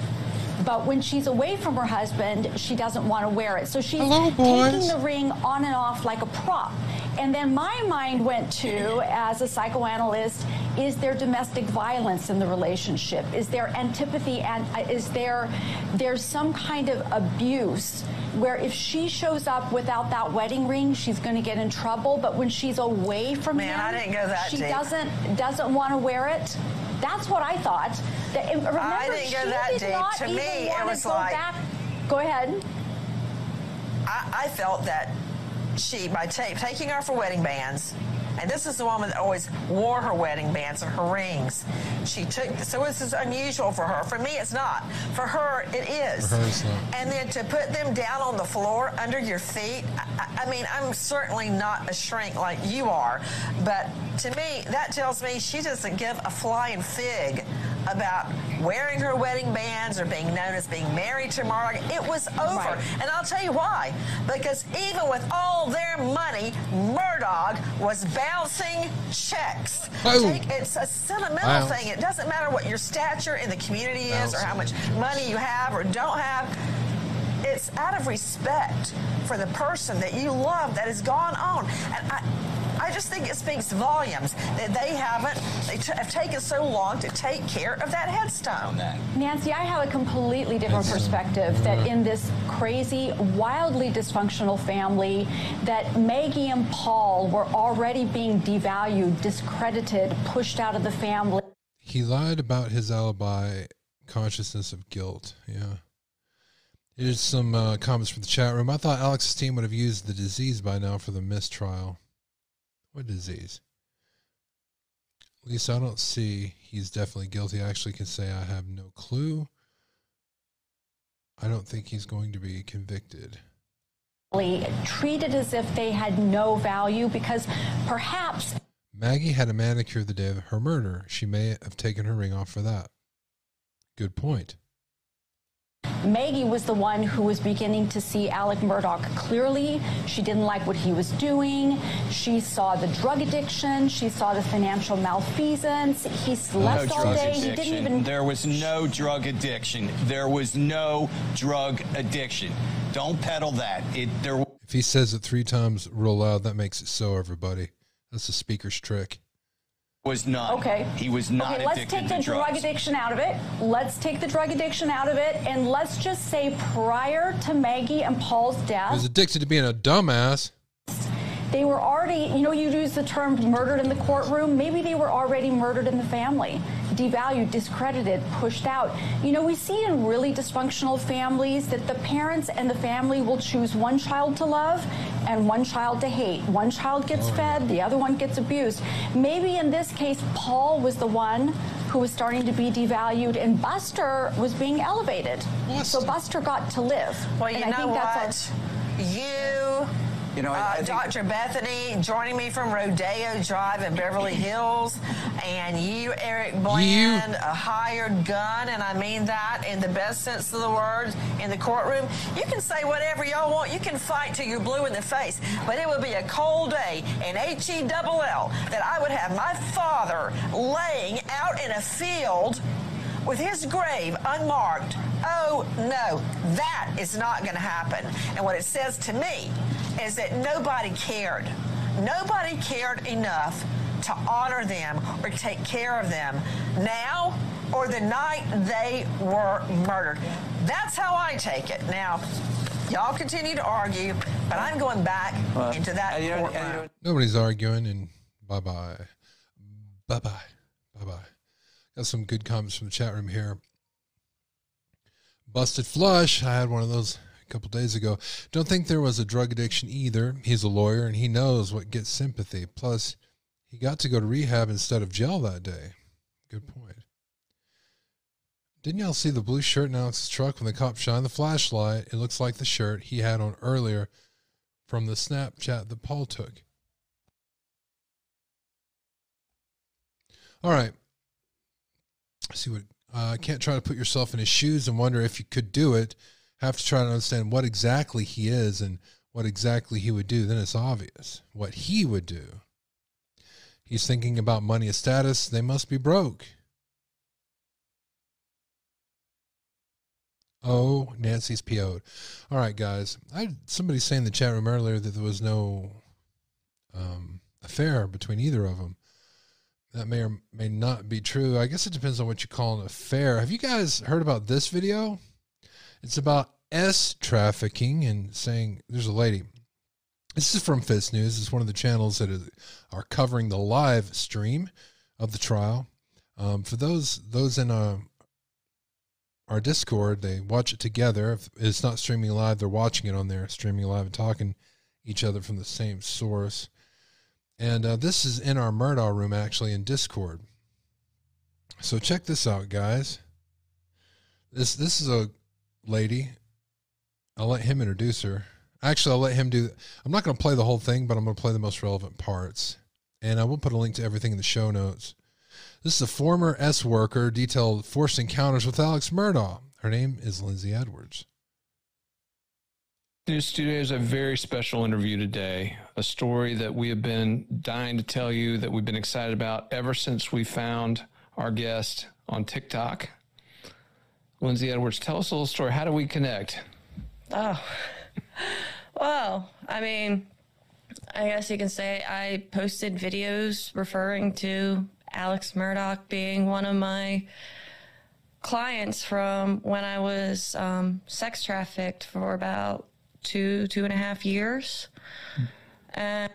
But when she's away from her husband, she doesn't want to wear it. So she's Hello, taking the ring on and off like a prop. And then my mind went to, as a psychoanalyst, is there domestic violence in the relationship? Is there antipathy and uh, is there there's some kind of abuse where if she shows up without that wedding ring, she's going to get in trouble. But when she's away from Man, him, I didn't go that she deep. doesn't doesn't want to wear it. That's what I thought. That- Remember, I didn't go she that did deep. not To even me, it was go like- back. Go ahead. I, I felt that she, by ta- taking off her wedding bands, and this is the woman that always wore her wedding bands and her rings. She took, so this is unusual for her. For me, it's not. For her, it is. For her, it's not. And then to put them down on the floor under your feet, I, I- I mean, I'm certainly not a shrink like you are, but to me, that tells me she doesn't give a flying fig about wearing her wedding bands or being known as being married to Mark. It was over. Right. And I'll tell you why. Because even with all their money, Murdaugh was bouncing checks. Oh. Take- it's a sentimental thing. It doesn't matter what your stature in the community is or how much money you have or don't have. It's out of respect for the person that you love that has gone on. And I, I just think it speaks volumes that they haven't, they t- have taken so long to take care of that headstone. Nancy, I have a completely different perspective that in this crazy, wildly dysfunctional family, that Maggie and Paul were already being devalued, discredited, pushed out of the family. He lied about his alibi, consciousness of guilt. Yeah. Here's some uh, comments from the chat room. I thought Alex's team would have used the disease by now for the mistrial. What disease? Lisa, I don't see he's definitely guilty. I actually can say I have no clue. I don't think he's going to be convicted. Treated as if they had no value because perhaps Maggie had a manicure the day of her murder. She may have taken her ring off for that. Good point. Maggie was the one who was beginning to see Alec Murdaugh clearly. She didn't like what he was doing. She saw the drug addiction. She saw the financial malfeasance. He slept no all day. Addiction. He didn't even. There was no drug addiction. There was no drug addiction. Don't peddle that. It there If he says it three times real loud, that makes it so, everybody. That's the speaker's trick. Was not. Okay. He was not okay, let's take to the drug addiction out of it. Let's take the drug addiction out of it, and let's just say prior to Maggie and Paul's He was addicted to being a dumbass. they were already, you know, you use the term murdered in the courtroom. Maybe they were already murdered in the family, devalued, discredited, pushed out. You know, we see in really dysfunctional families that the parents and the family will choose one child to love and one child to hate. One child gets oh, fed, the other one gets abused. Maybe in this case, Paul was the one who was starting to be devalued and Buster was being elevated. So Buster got to live. Well, you and I know think what? that's a, you, You know, I- I uh, Dr. Bethany, joining me from Rodeo Drive in Beverly Hills, and you, Eric Bland, a hired gun, and I mean that in the best sense of the word, in the courtroom. You can say whatever y'all want. You can fight till you're blue in the face, but it would be a cold day in H-E double L that I would have my father laying out in a field with his grave unmarked. Oh no, that is not going to happen. And what it says to me is that nobody cared. Nobody cared enough to honor them or take care of them now or the night they were murdered. That's how I take it. Now, y'all continue to argue, but I'm going back into that courtroom. Nobody's arguing, and bye bye. Bye bye. Bye bye. Got some good comments from the chat room here. Busted Flush. I had one of those a couple days ago. Don't think there was a drug addiction either. He's a lawyer and he knows what gets sympathy. Plus, he got to go to rehab instead of jail that day. Good point. Didn't y'all see the blue shirt in Alex's truck when the cop shined the flashlight? It looks like the shirt he had on earlier from the Snapchat that Paul took. All right. See what uh, can't try to put yourself in his shoes and wonder if you could do it. Have to try to understand what exactly he is and what exactly he would do. Then it's obvious what he would do. He's thinking about money and status. They must be broke. Oh, Nancy's PO'd. All right, guys. I somebody say in the chat room earlier that there was no um, affair between either of them. That may or may not be true. I guess it depends on what you call an affair. Have you guys heard about this video? It's about S trafficking and saying there's a lady. This is from FITSNews. It's one of the channels that is, are covering the live stream of the trial. Um, for those those in uh, our Discord, they watch it together. If it's not streaming live, they're watching it on there, streaming live and talking each other from the same source. And uh, this is in our Murdaugh room, actually, in Discord. So check this out, guys. This this is a lady. I'll let him introduce her. Actually, I'll let him do. I'm not going to play the whole thing, but I'm going to play the most relevant parts, and I will put a link to everything in the show notes. This is a former S worker detailed forced encounters with Alex Murdaugh. Her name is Lindsey Edwards. News Studio is a very special interview today. A story that we have been dying to tell you that we've been excited about ever since we found our guest on TikTok. Lindsey Edwards, tell us a little story. How do we connect? Oh, well, I mean, I guess you can say I posted videos referring to Alex Murdaugh being one of my clients from when I was um, sex trafficked for about two, two and a half years. And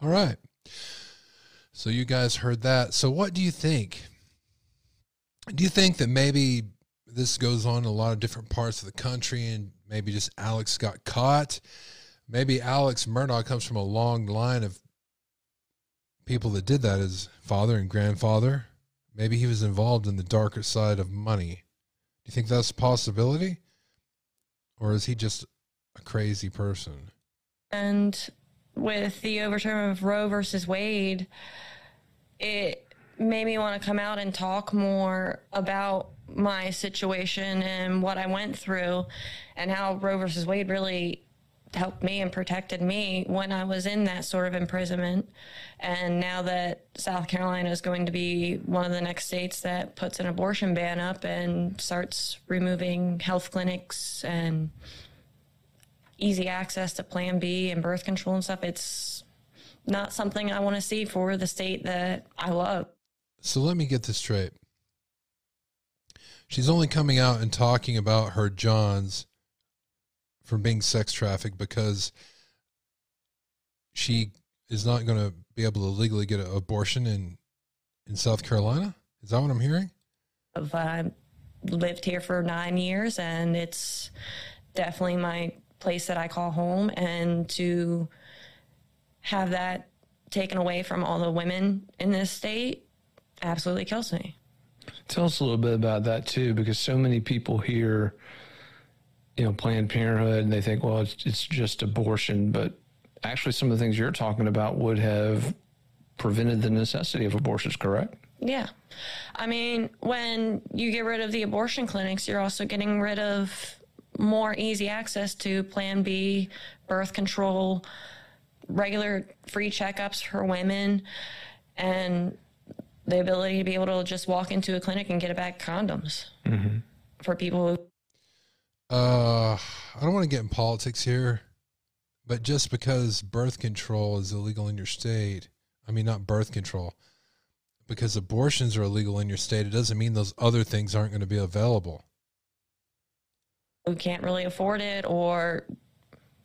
All right. So you guys heard that. So what do you think? Do you think that maybe this goes on in a lot of different parts of the country and maybe just Alex got caught? Maybe Alex Murdaugh comes from a long line of people that did that, his father and grandfather. Maybe he was involved in the darker side of money. Do you think that's a possibility? Or is he just a crazy person? And with the overturn of Roe versus Wade, it made me want to come out and talk more about my situation and what I went through and how Roe versus Wade really helped me and protected me when I was in that sort of imprisonment. And now that South Carolina is going to be one of the next states that puts an abortion ban up and starts removing health clinics and easy access to Plan B and birth control and stuff, it's not something I want to see for the state that I love. So let me get this straight. She's only coming out and talking about her Johns from being sex trafficked because she is not going to be able to legally get an abortion in in South Carolina. Is that what I'm hearing? I've uh, lived here for nine years, and it's definitely my place that I call home. And to have that taken away from all the women in this state absolutely kills me. Tell us a little bit about that too, because so many people hear, you know, Planned Parenthood and they think, well, it's, it's just abortion. But actually, some of the things you're talking about would have prevented the necessity of abortions, correct? Yeah. I mean, when you get rid of the abortion clinics, you're also getting rid of more easy access to Plan B, birth control, regular free checkups for women, and the ability to be able to just walk into a clinic and get a bag of condoms Mm-hmm. for people who Uh, I don't want to get in politics here, but just because birth control is illegal in your state, I mean, not birth control, because abortions are illegal in your state, it doesn't mean those other things aren't going to be available. Who can't really afford it or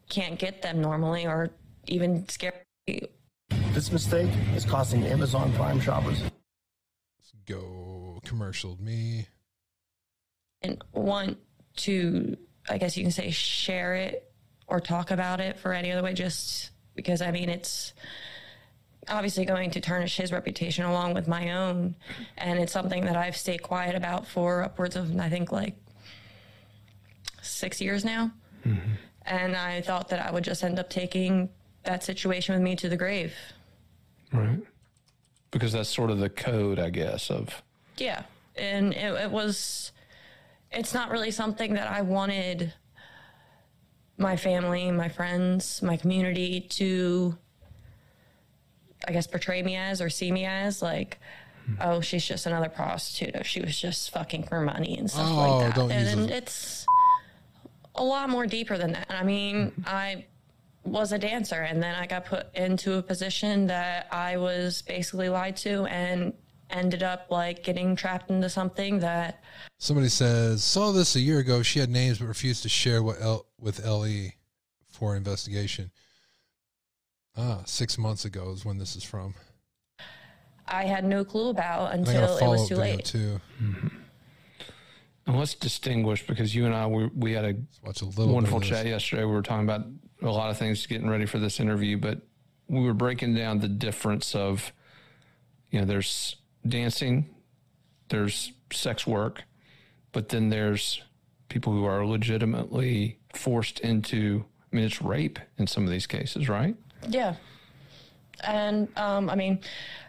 can't get them normally or even scared. This mistake is costing Amazon Prime shoppers. Go commercial me. and want to, I guess you can say, share it or talk about it for any other way, just because I mean, it's obviously going to tarnish his reputation along with my own. And it's something that I've stayed quiet about for upwards of, I think, like six years now. Mm-hmm. And I thought that I would just end up taking that situation with me to the grave. Right. Because that's sort of the code, I guess, of Yeah. And it, it was, it's not really something that I wanted my family, my friends, my community to, I guess, portray me as or see me as. Like, hmm. oh, she's just another prostitute. Or she was just fucking for money and stuff Oh, like that. don't use and it. it's a lot more deeper than that. I mean, I was a dancer and then I got put into a position that I was basically lied to and ended up like getting trapped into something that Somebody says, saw this a year ago. She had names but refused to share what L- with LE for investigation. Ah, six months ago is when this is from. I had no clue about And I got a until it was too late. too. And let's distinguish because you and I we, we had a, watch a little wonderful chat yesterday. We were talking about a lot of things getting ready for this interview, but we were breaking down the difference of you know there's dancing, there's sex work, but then there's people who are legitimately forced into. I mean, it's rape in some of these cases, right? Yeah. And um, I mean,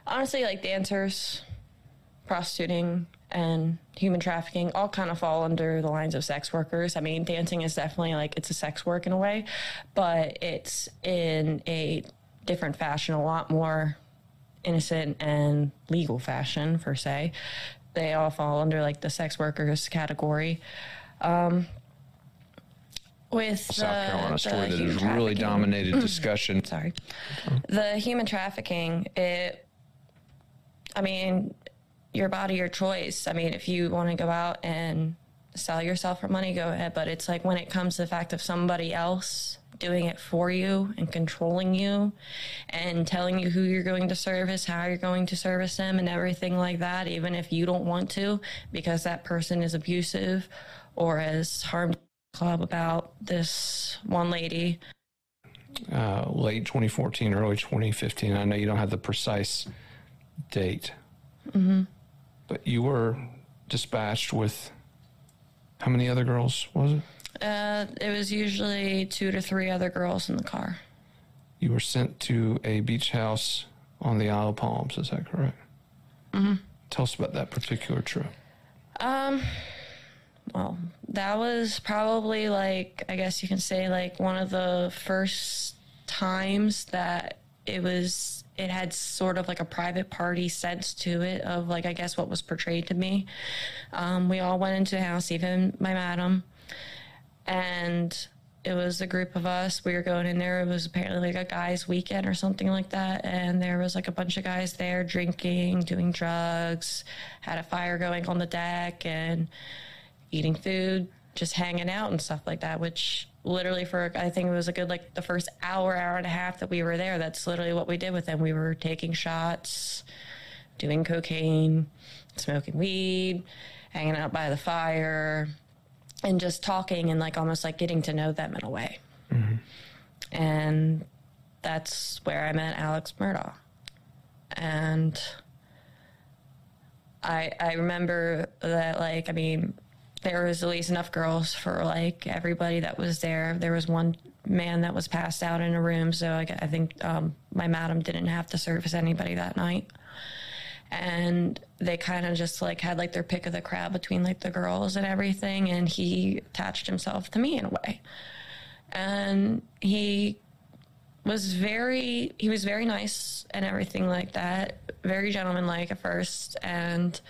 honestly, like dancers, prostituting, and human trafficking all kind of fall under the lines of sex workers. I mean, dancing is definitely like it's a sex work in a way, but it's in a different fashion, a lot more innocent and legal fashion, per se. They all fall under like the sex workers category. Um, with South the- Carolina the story that has really dominated discussion. Sorry. The human trafficking, it, I mean, your body, your choice. I mean, if you want to go out and sell yourself for money, go ahead. But it's like when it comes to the fact of somebody else doing it for you and controlling you and telling you who you're going to service, how you're going to service them, and everything like that, even if you don't want to, because that person is abusive or has harmed club about this one lady. uh, late 2014, early 2015. I know you don't have the precise date, hmm but you were dispatched with how many other girls was it? Uh, it was usually two to three other girls in the car. You were sent to a beach house on the Isle of Palms. Is that correct? Mm-hmm. Tell us about that particular trip. Um, well, that was probably like, I guess you can say, like one of the first times that it was, it had sort of like a private party sense to it of like, I guess what was portrayed to me. Um, we all went into the house, even my madam, and it was a group of us. We were going in there. It was apparently like a guys' weekend or something like that. And there was like a bunch of guys there drinking, doing drugs, had a fire going on the deck, and eating food, just hanging out and stuff like that, which literally for I think it was a good like the first hour, hour and a half that we were there, that's literally what we did with them. We were taking shots, doing cocaine, smoking weed, hanging out by the fire, and just talking and like almost like getting to know them in a way. Mm-hmm. And that's where I met Alex Murdaugh. And I I remember that like I mean there was at least enough girls for like everybody that was there. There was one man that was passed out in a room, so I, I think um, my madam didn't have to service anybody that night. And they kind of just like had like their pick of the crowd between like the girls and everything, and he attached himself to me in a way. And he was very he was very nice and everything like that very gentlemanlike at first and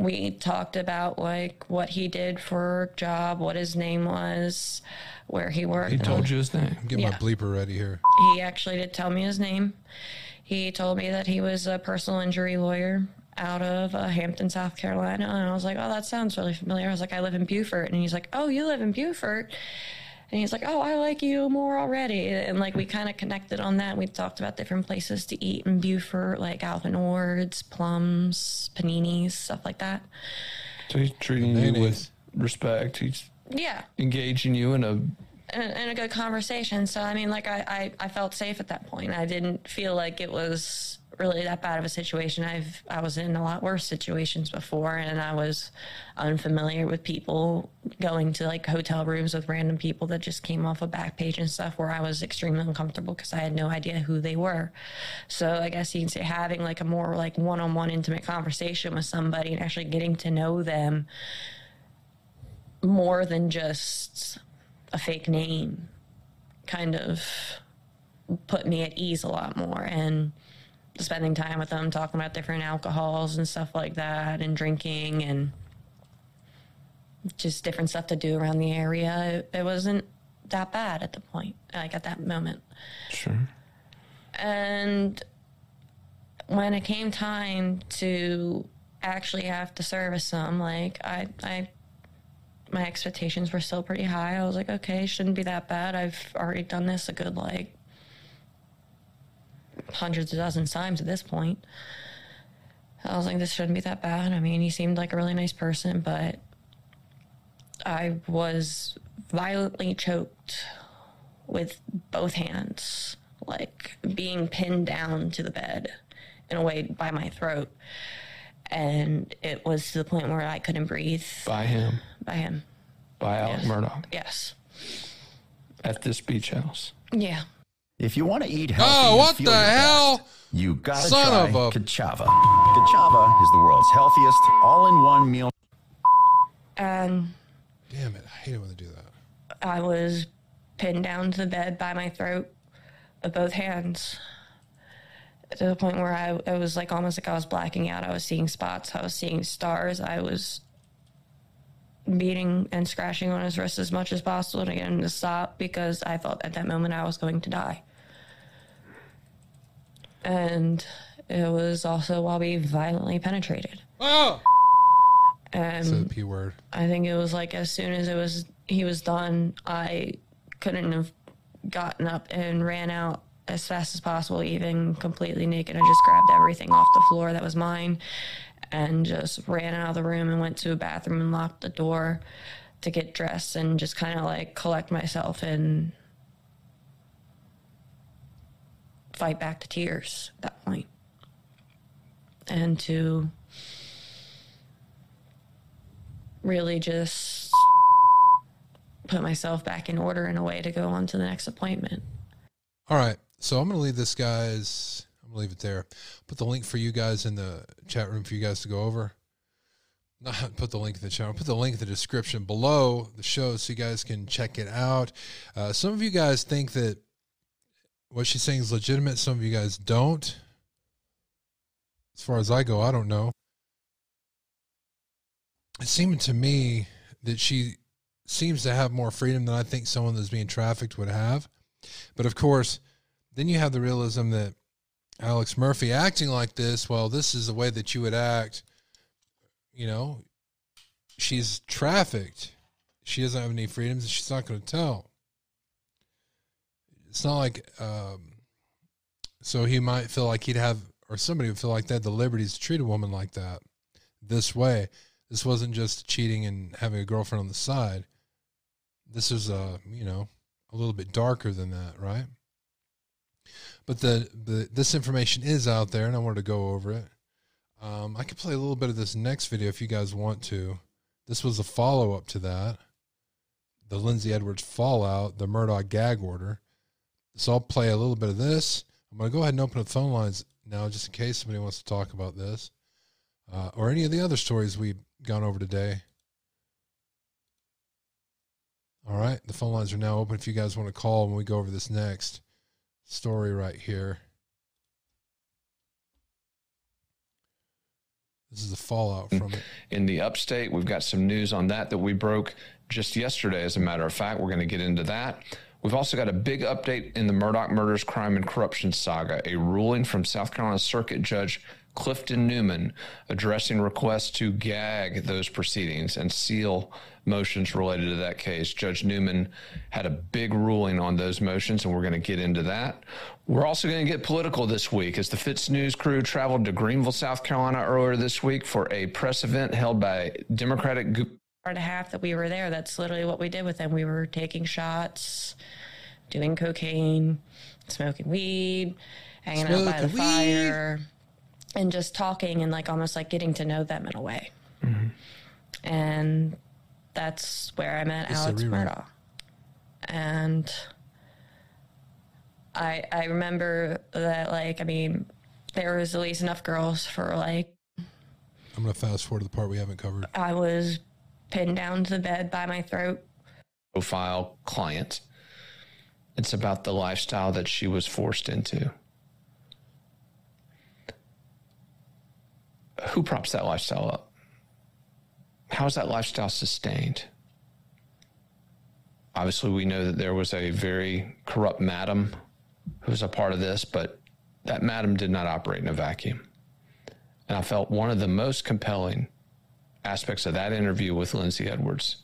we talked about like what he did for a job what his name was where he worked He told you his name. Get Yeah. my bleeper ready here. he actually did tell me his name he told me that he was a personal injury lawyer out of uh, hampton south carolina and i was like oh that sounds really familiar i was like i live in beaufort and he's like oh you live in beaufort and he's like, "Oh, I like you more already." And like we kind of connected on that. We talked about different places to eat in Beaufort, like Alvin Ord's, Plums, Paninis, stuff like that. So he's treating you with respect. He's Yeah, engaging you in a in, in a good conversation. So I mean, like I, I, I felt safe at that point. I didn't feel like it was really that bad of a situation. I've I was in a lot worse situations before, and I was unfamiliar with people going to like hotel rooms with random people that just came off a Backpage and stuff where I was extremely uncomfortable because I had no idea who they were. So I guess you can say having like a more like one-on-one intimate conversation with somebody and actually getting to know them more than just a fake name kind of put me at ease a lot more and spending time with them talking about different alcohols and stuff like that and drinking and just different stuff to do around the area it, it wasn't that bad at the point like at that moment Sure. and when it came time to actually have to service them, like I, I, my expectations were still pretty high. I was like, okay, shouldn't be that bad. I've already done this a good like hundreds of dozens times at this point. I was like, this shouldn't be that bad. I mean, he seemed like a really nice person, but I was violently choked with both hands, like being pinned down to the bed in a way by my throat. And it was to the point where I couldn't breathe by him, by him. by Alec Murdaugh, Yes. at this beach house. Yeah. If you want to eat healthy, Oh, and what feel the your hell? best, you gotta Son try of a- Ka'Chava. Ka'Chava is the world's healthiest all-in-one meal. And Damn it. I hate it when they do that. I was pinned down to the bed by my throat with both hands to the point where I it was like almost like I was blacking out. I was seeing spots. I was seeing stars. I was beating and scratching on his wrist as much as possible to get him to stop because I thought at that moment I was going to die. And it was also while we violently penetrated. Oh! And So the P word. I think it was like as soon as it was he was done, I couldn't have gotten up and ran out as fast as possible, even completely naked. I just grabbed everything off the floor that was mine and just ran out of the room and went to a bathroom and locked the door to get dressed and just kind of like collect myself and fight back to tears at that. And to really just put myself back in order in a way to go on to the next appointment. All right. So I'm going to leave this guys. I'm going to leave it there. Put the link for you guys in the chat room for you guys to go over. Not put the link in the chat. room, Put the link in the description below the show so you guys can check it out. Uh, some of you guys think that what she's saying is legitimate. Some of you guys don't. As far as I go, I don't know. It seemed to me that she seems to have more freedom than I think someone that's being trafficked would have. But of course, then you have the realism that Alex Murphy acting like this, well, this is the way that you would act. You know, she's trafficked. She doesn't have any freedoms and she's not going to tell. It's not like, um, so he might feel like he'd have, or somebody would feel like they had the liberties to treat a woman like that this way. This wasn't just cheating and having a girlfriend on the side. This is, uh, you know, a little bit darker than that, right? But the, the this information is out there, and I wanted to go over it. Um, I could play a little bit of this next video if you guys want to. This was a follow up to that. The Lindsey Edwards fallout, the Murdaugh gag order. So I'll play a little bit of this. I'm going to go ahead and open up phone lines now, just in case somebody wants to talk about this uh, or any of the other stories we've gone over today. All right, the phone lines are now open if you guys want to call when we go over this next story right here. This is the fallout from it. in the upstate. We've got some news on that that we broke just yesterday, as a matter of fact. We're going to get into that. We've also got a big update in the Murdaugh murders, crime, and corruption saga. A ruling from South Carolina Circuit Judge Clifton Newman addressing requests to gag those proceedings and seal motions related to that case. Judge Newman had a big ruling on those motions, and we're going to get into that. We're also going to get political this week as the FITSNews crew traveled to Greenville, South Carolina earlier this week for a press event held by Democratic. And a half that we were there, that's literally what we did with them. We were taking shots, doing cocaine, smoking weed, hanging out by the weed. fire, and just talking and like almost like getting to know them in a way. Mm-hmm. And that's where I met a Alex. Murdaugh. And I I remember that like I mean there was at least enough girls for like I'm going to fast forward to the part we haven't covered. I was pinned down to the bed by my throat. profile client. It's about the lifestyle that she was forced into. Who props that lifestyle up? How is that lifestyle sustained? Obviously, we know that there was a very corrupt madam who was a part of this, but that madam did not operate in a vacuum. And I felt one of the most compelling aspects of that interview with Lindsey Edwards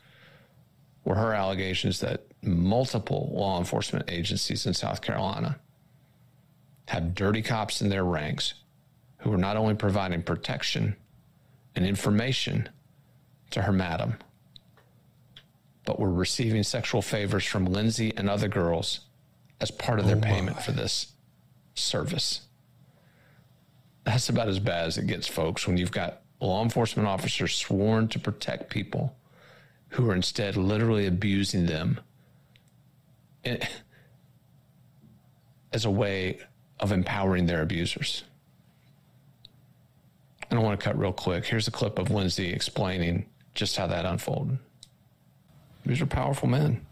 were her allegations that multiple law enforcement agencies in South Carolina have dirty cops in their ranks who are not only providing protection and information to her madam, but were receiving sexual favors from Lindsey and other girls as part of their Oh, payment for this service. That's about as bad as it gets, folks, when you've got law enforcement officers sworn to protect people who are instead literally abusing them as a way of empowering their abusers. And I want to cut real quick. Here's a clip of Lindsey explaining just how that unfolded. These are powerful men.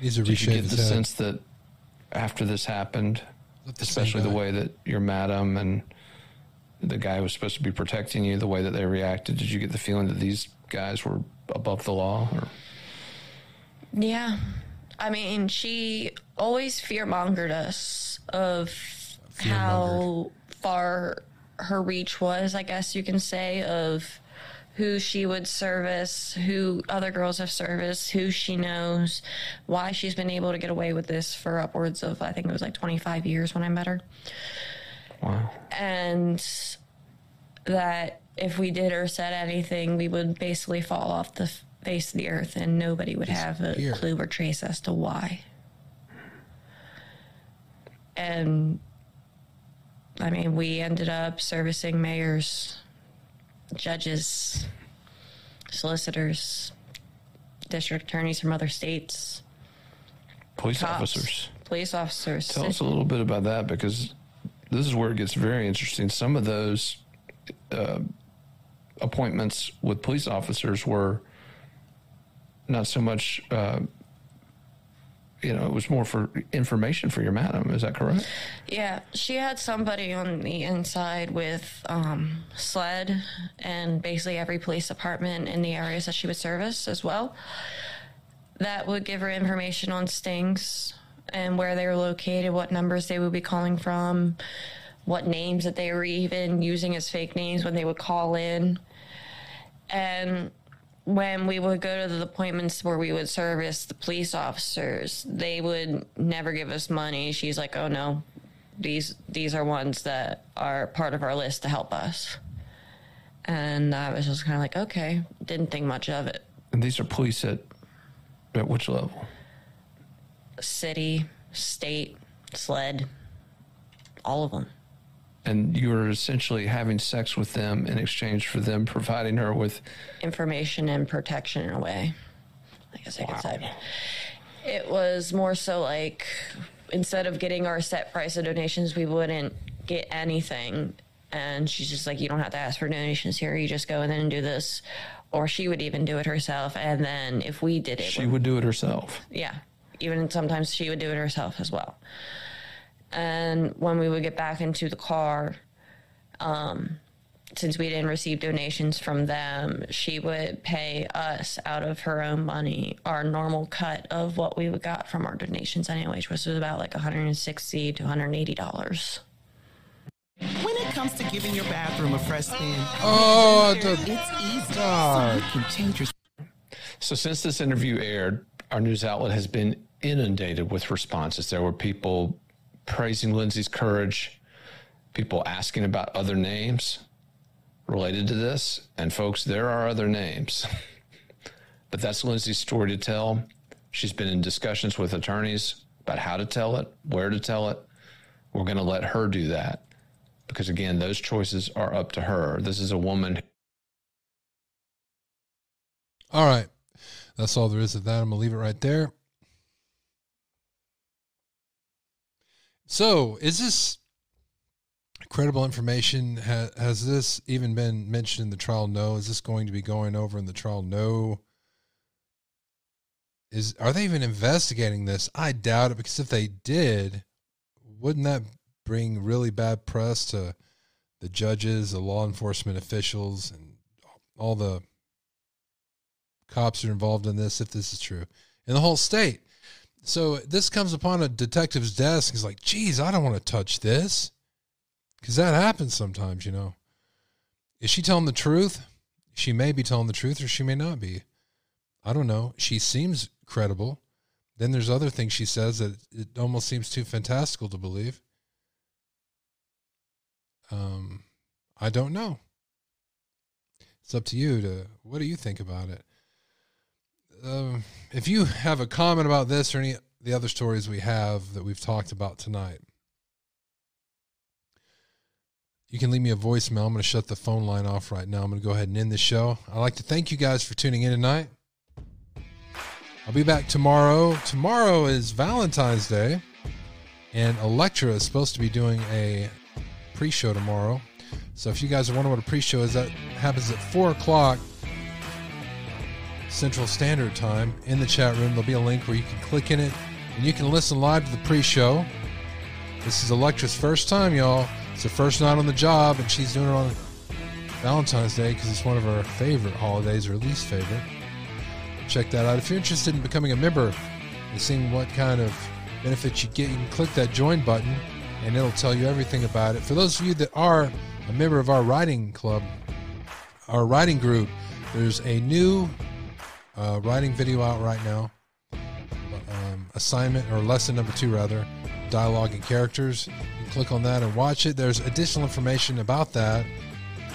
Needs to Did you get the sense that after this happened, Not the same especially the way that your madam and the guy who was supposed to be protecting you, the way that they reacted, did you get the feeling that these guys were above the law? Or? Yeah. I mean, she always fear mongered us of how far her reach was, I guess you can say, of who she would service, who other girls have serviced, who she knows, why she's been able to get away with this for upwards of, I think it was like 25 years when I met her. Wow. And that if we did or said anything, we would basically fall off the face of the earth and nobody would have a Disappear. clue or trace as to why. And I mean, we ended up servicing mayors, judges, solicitors, district attorneys from other states, Police cops, officers. police officers. Tell us a little bit about that because this is where it gets very interesting. Some of those uh, appointments with police officers were not so much, uh, you know, it was more for information for your madam. Is that correct? Yeah, she had somebody on the inside with um, SLED and basically every police department in the areas that she would service as well. That would give her information on stings and where they were located, what numbers they would be calling from, what names that they were even using as fake names when they would call in. And when we would go to the appointments where we would service the police officers, they would never give us money. She's like, "Oh no, these these are ones that are part of our list to help us." And I was just kind of like, "Okay," didn't think much of it. And these are police at at which level? City, state, SLED, all of them. And you were essentially having sex with them in exchange for them providing her with information and protection in a way. I guess I could say. It was more so like instead of getting our set price of donations, we wouldn't get anything. And she's just like, you don't have to ask for donations here. You just go in and do this. Or she would even do it herself. And then if we did it, she would do it herself. yeah. Even sometimes she would do it herself as well. And when we would get back into the car, um, since we didn't receive donations from them, she would pay us out of her own money our normal cut of what we would got from our donations anyway, which was about like 160 to 180 dollars. When it comes to giving your bathroom a fresh spin, Oh, it's the- easy. God. So you can change your So since this interview aired, our news outlet has been inundated with responses. There were people praising Lindsey's courage, people asking about other names related to this, and folks, there are other names. but that's Lindsey's story to tell. She's been in discussions with attorneys about how to tell it, where to tell it. We're going to let her do that because again, those choices are up to her. This is a woman All right. That's all there is of that. I'm going to leave it right there. So, is this credible information? Ha- has this even been mentioned in the trial? No. Is this going to be going over in the trial? No. Is are they even investigating this? I doubt it because if they did, wouldn't that bring really bad press to the judges, the law enforcement officials, and all the cops are involved in this if this is true in the whole state so this comes upon a detective's desk. He's like geez i don't want to touch this. Because that happens sometimes you know. Is she telling the truth? She may be telling the truth or she may not be. I don't know. She seems credible. Then there's other things she says that it almost seems too fantastical to believe. Um i don't know. It's up to you to what do you think about it um, if you have a comment about this or any the other stories we have that we've talked about tonight, you can leave me a voicemail. I'm going to shut the phone line off right now. I'm going to go ahead and end the show. I'd like to thank you guys for tuning in tonight. I'll be back tomorrow. Tomorrow is Valentine's Day, and Electra is supposed to be doing a pre show tomorrow. So if you guys are wondering what a pre show is, that happens at 4 o'clock Central Standard Time in the chat room. There'll be a link where you can click in it and you can listen live to the pre show. This is Electra's first time, y'all. It's her first night on the job, and she's doing it on Valentine's Day because it's one of our favorite holidays or least favorite. Check that out. If you're interested in becoming a member and seeing what kind of benefits you get, you can click that join button and it'll tell you everything about it. For those of you that are a member of our writing club, our writing group, there's a new uh, writing video out right now. Um, assignment or lesson number two, rather, dialogue and characters. You can click on that and watch it. There's additional information about that,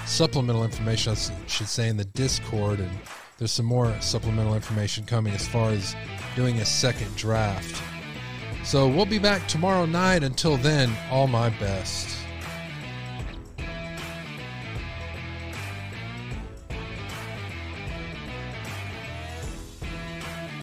supplemental information, I should say, in the Discord, and there's some more supplemental information coming as far as doing a second draft. So we'll be back tomorrow night. Until then, all my best.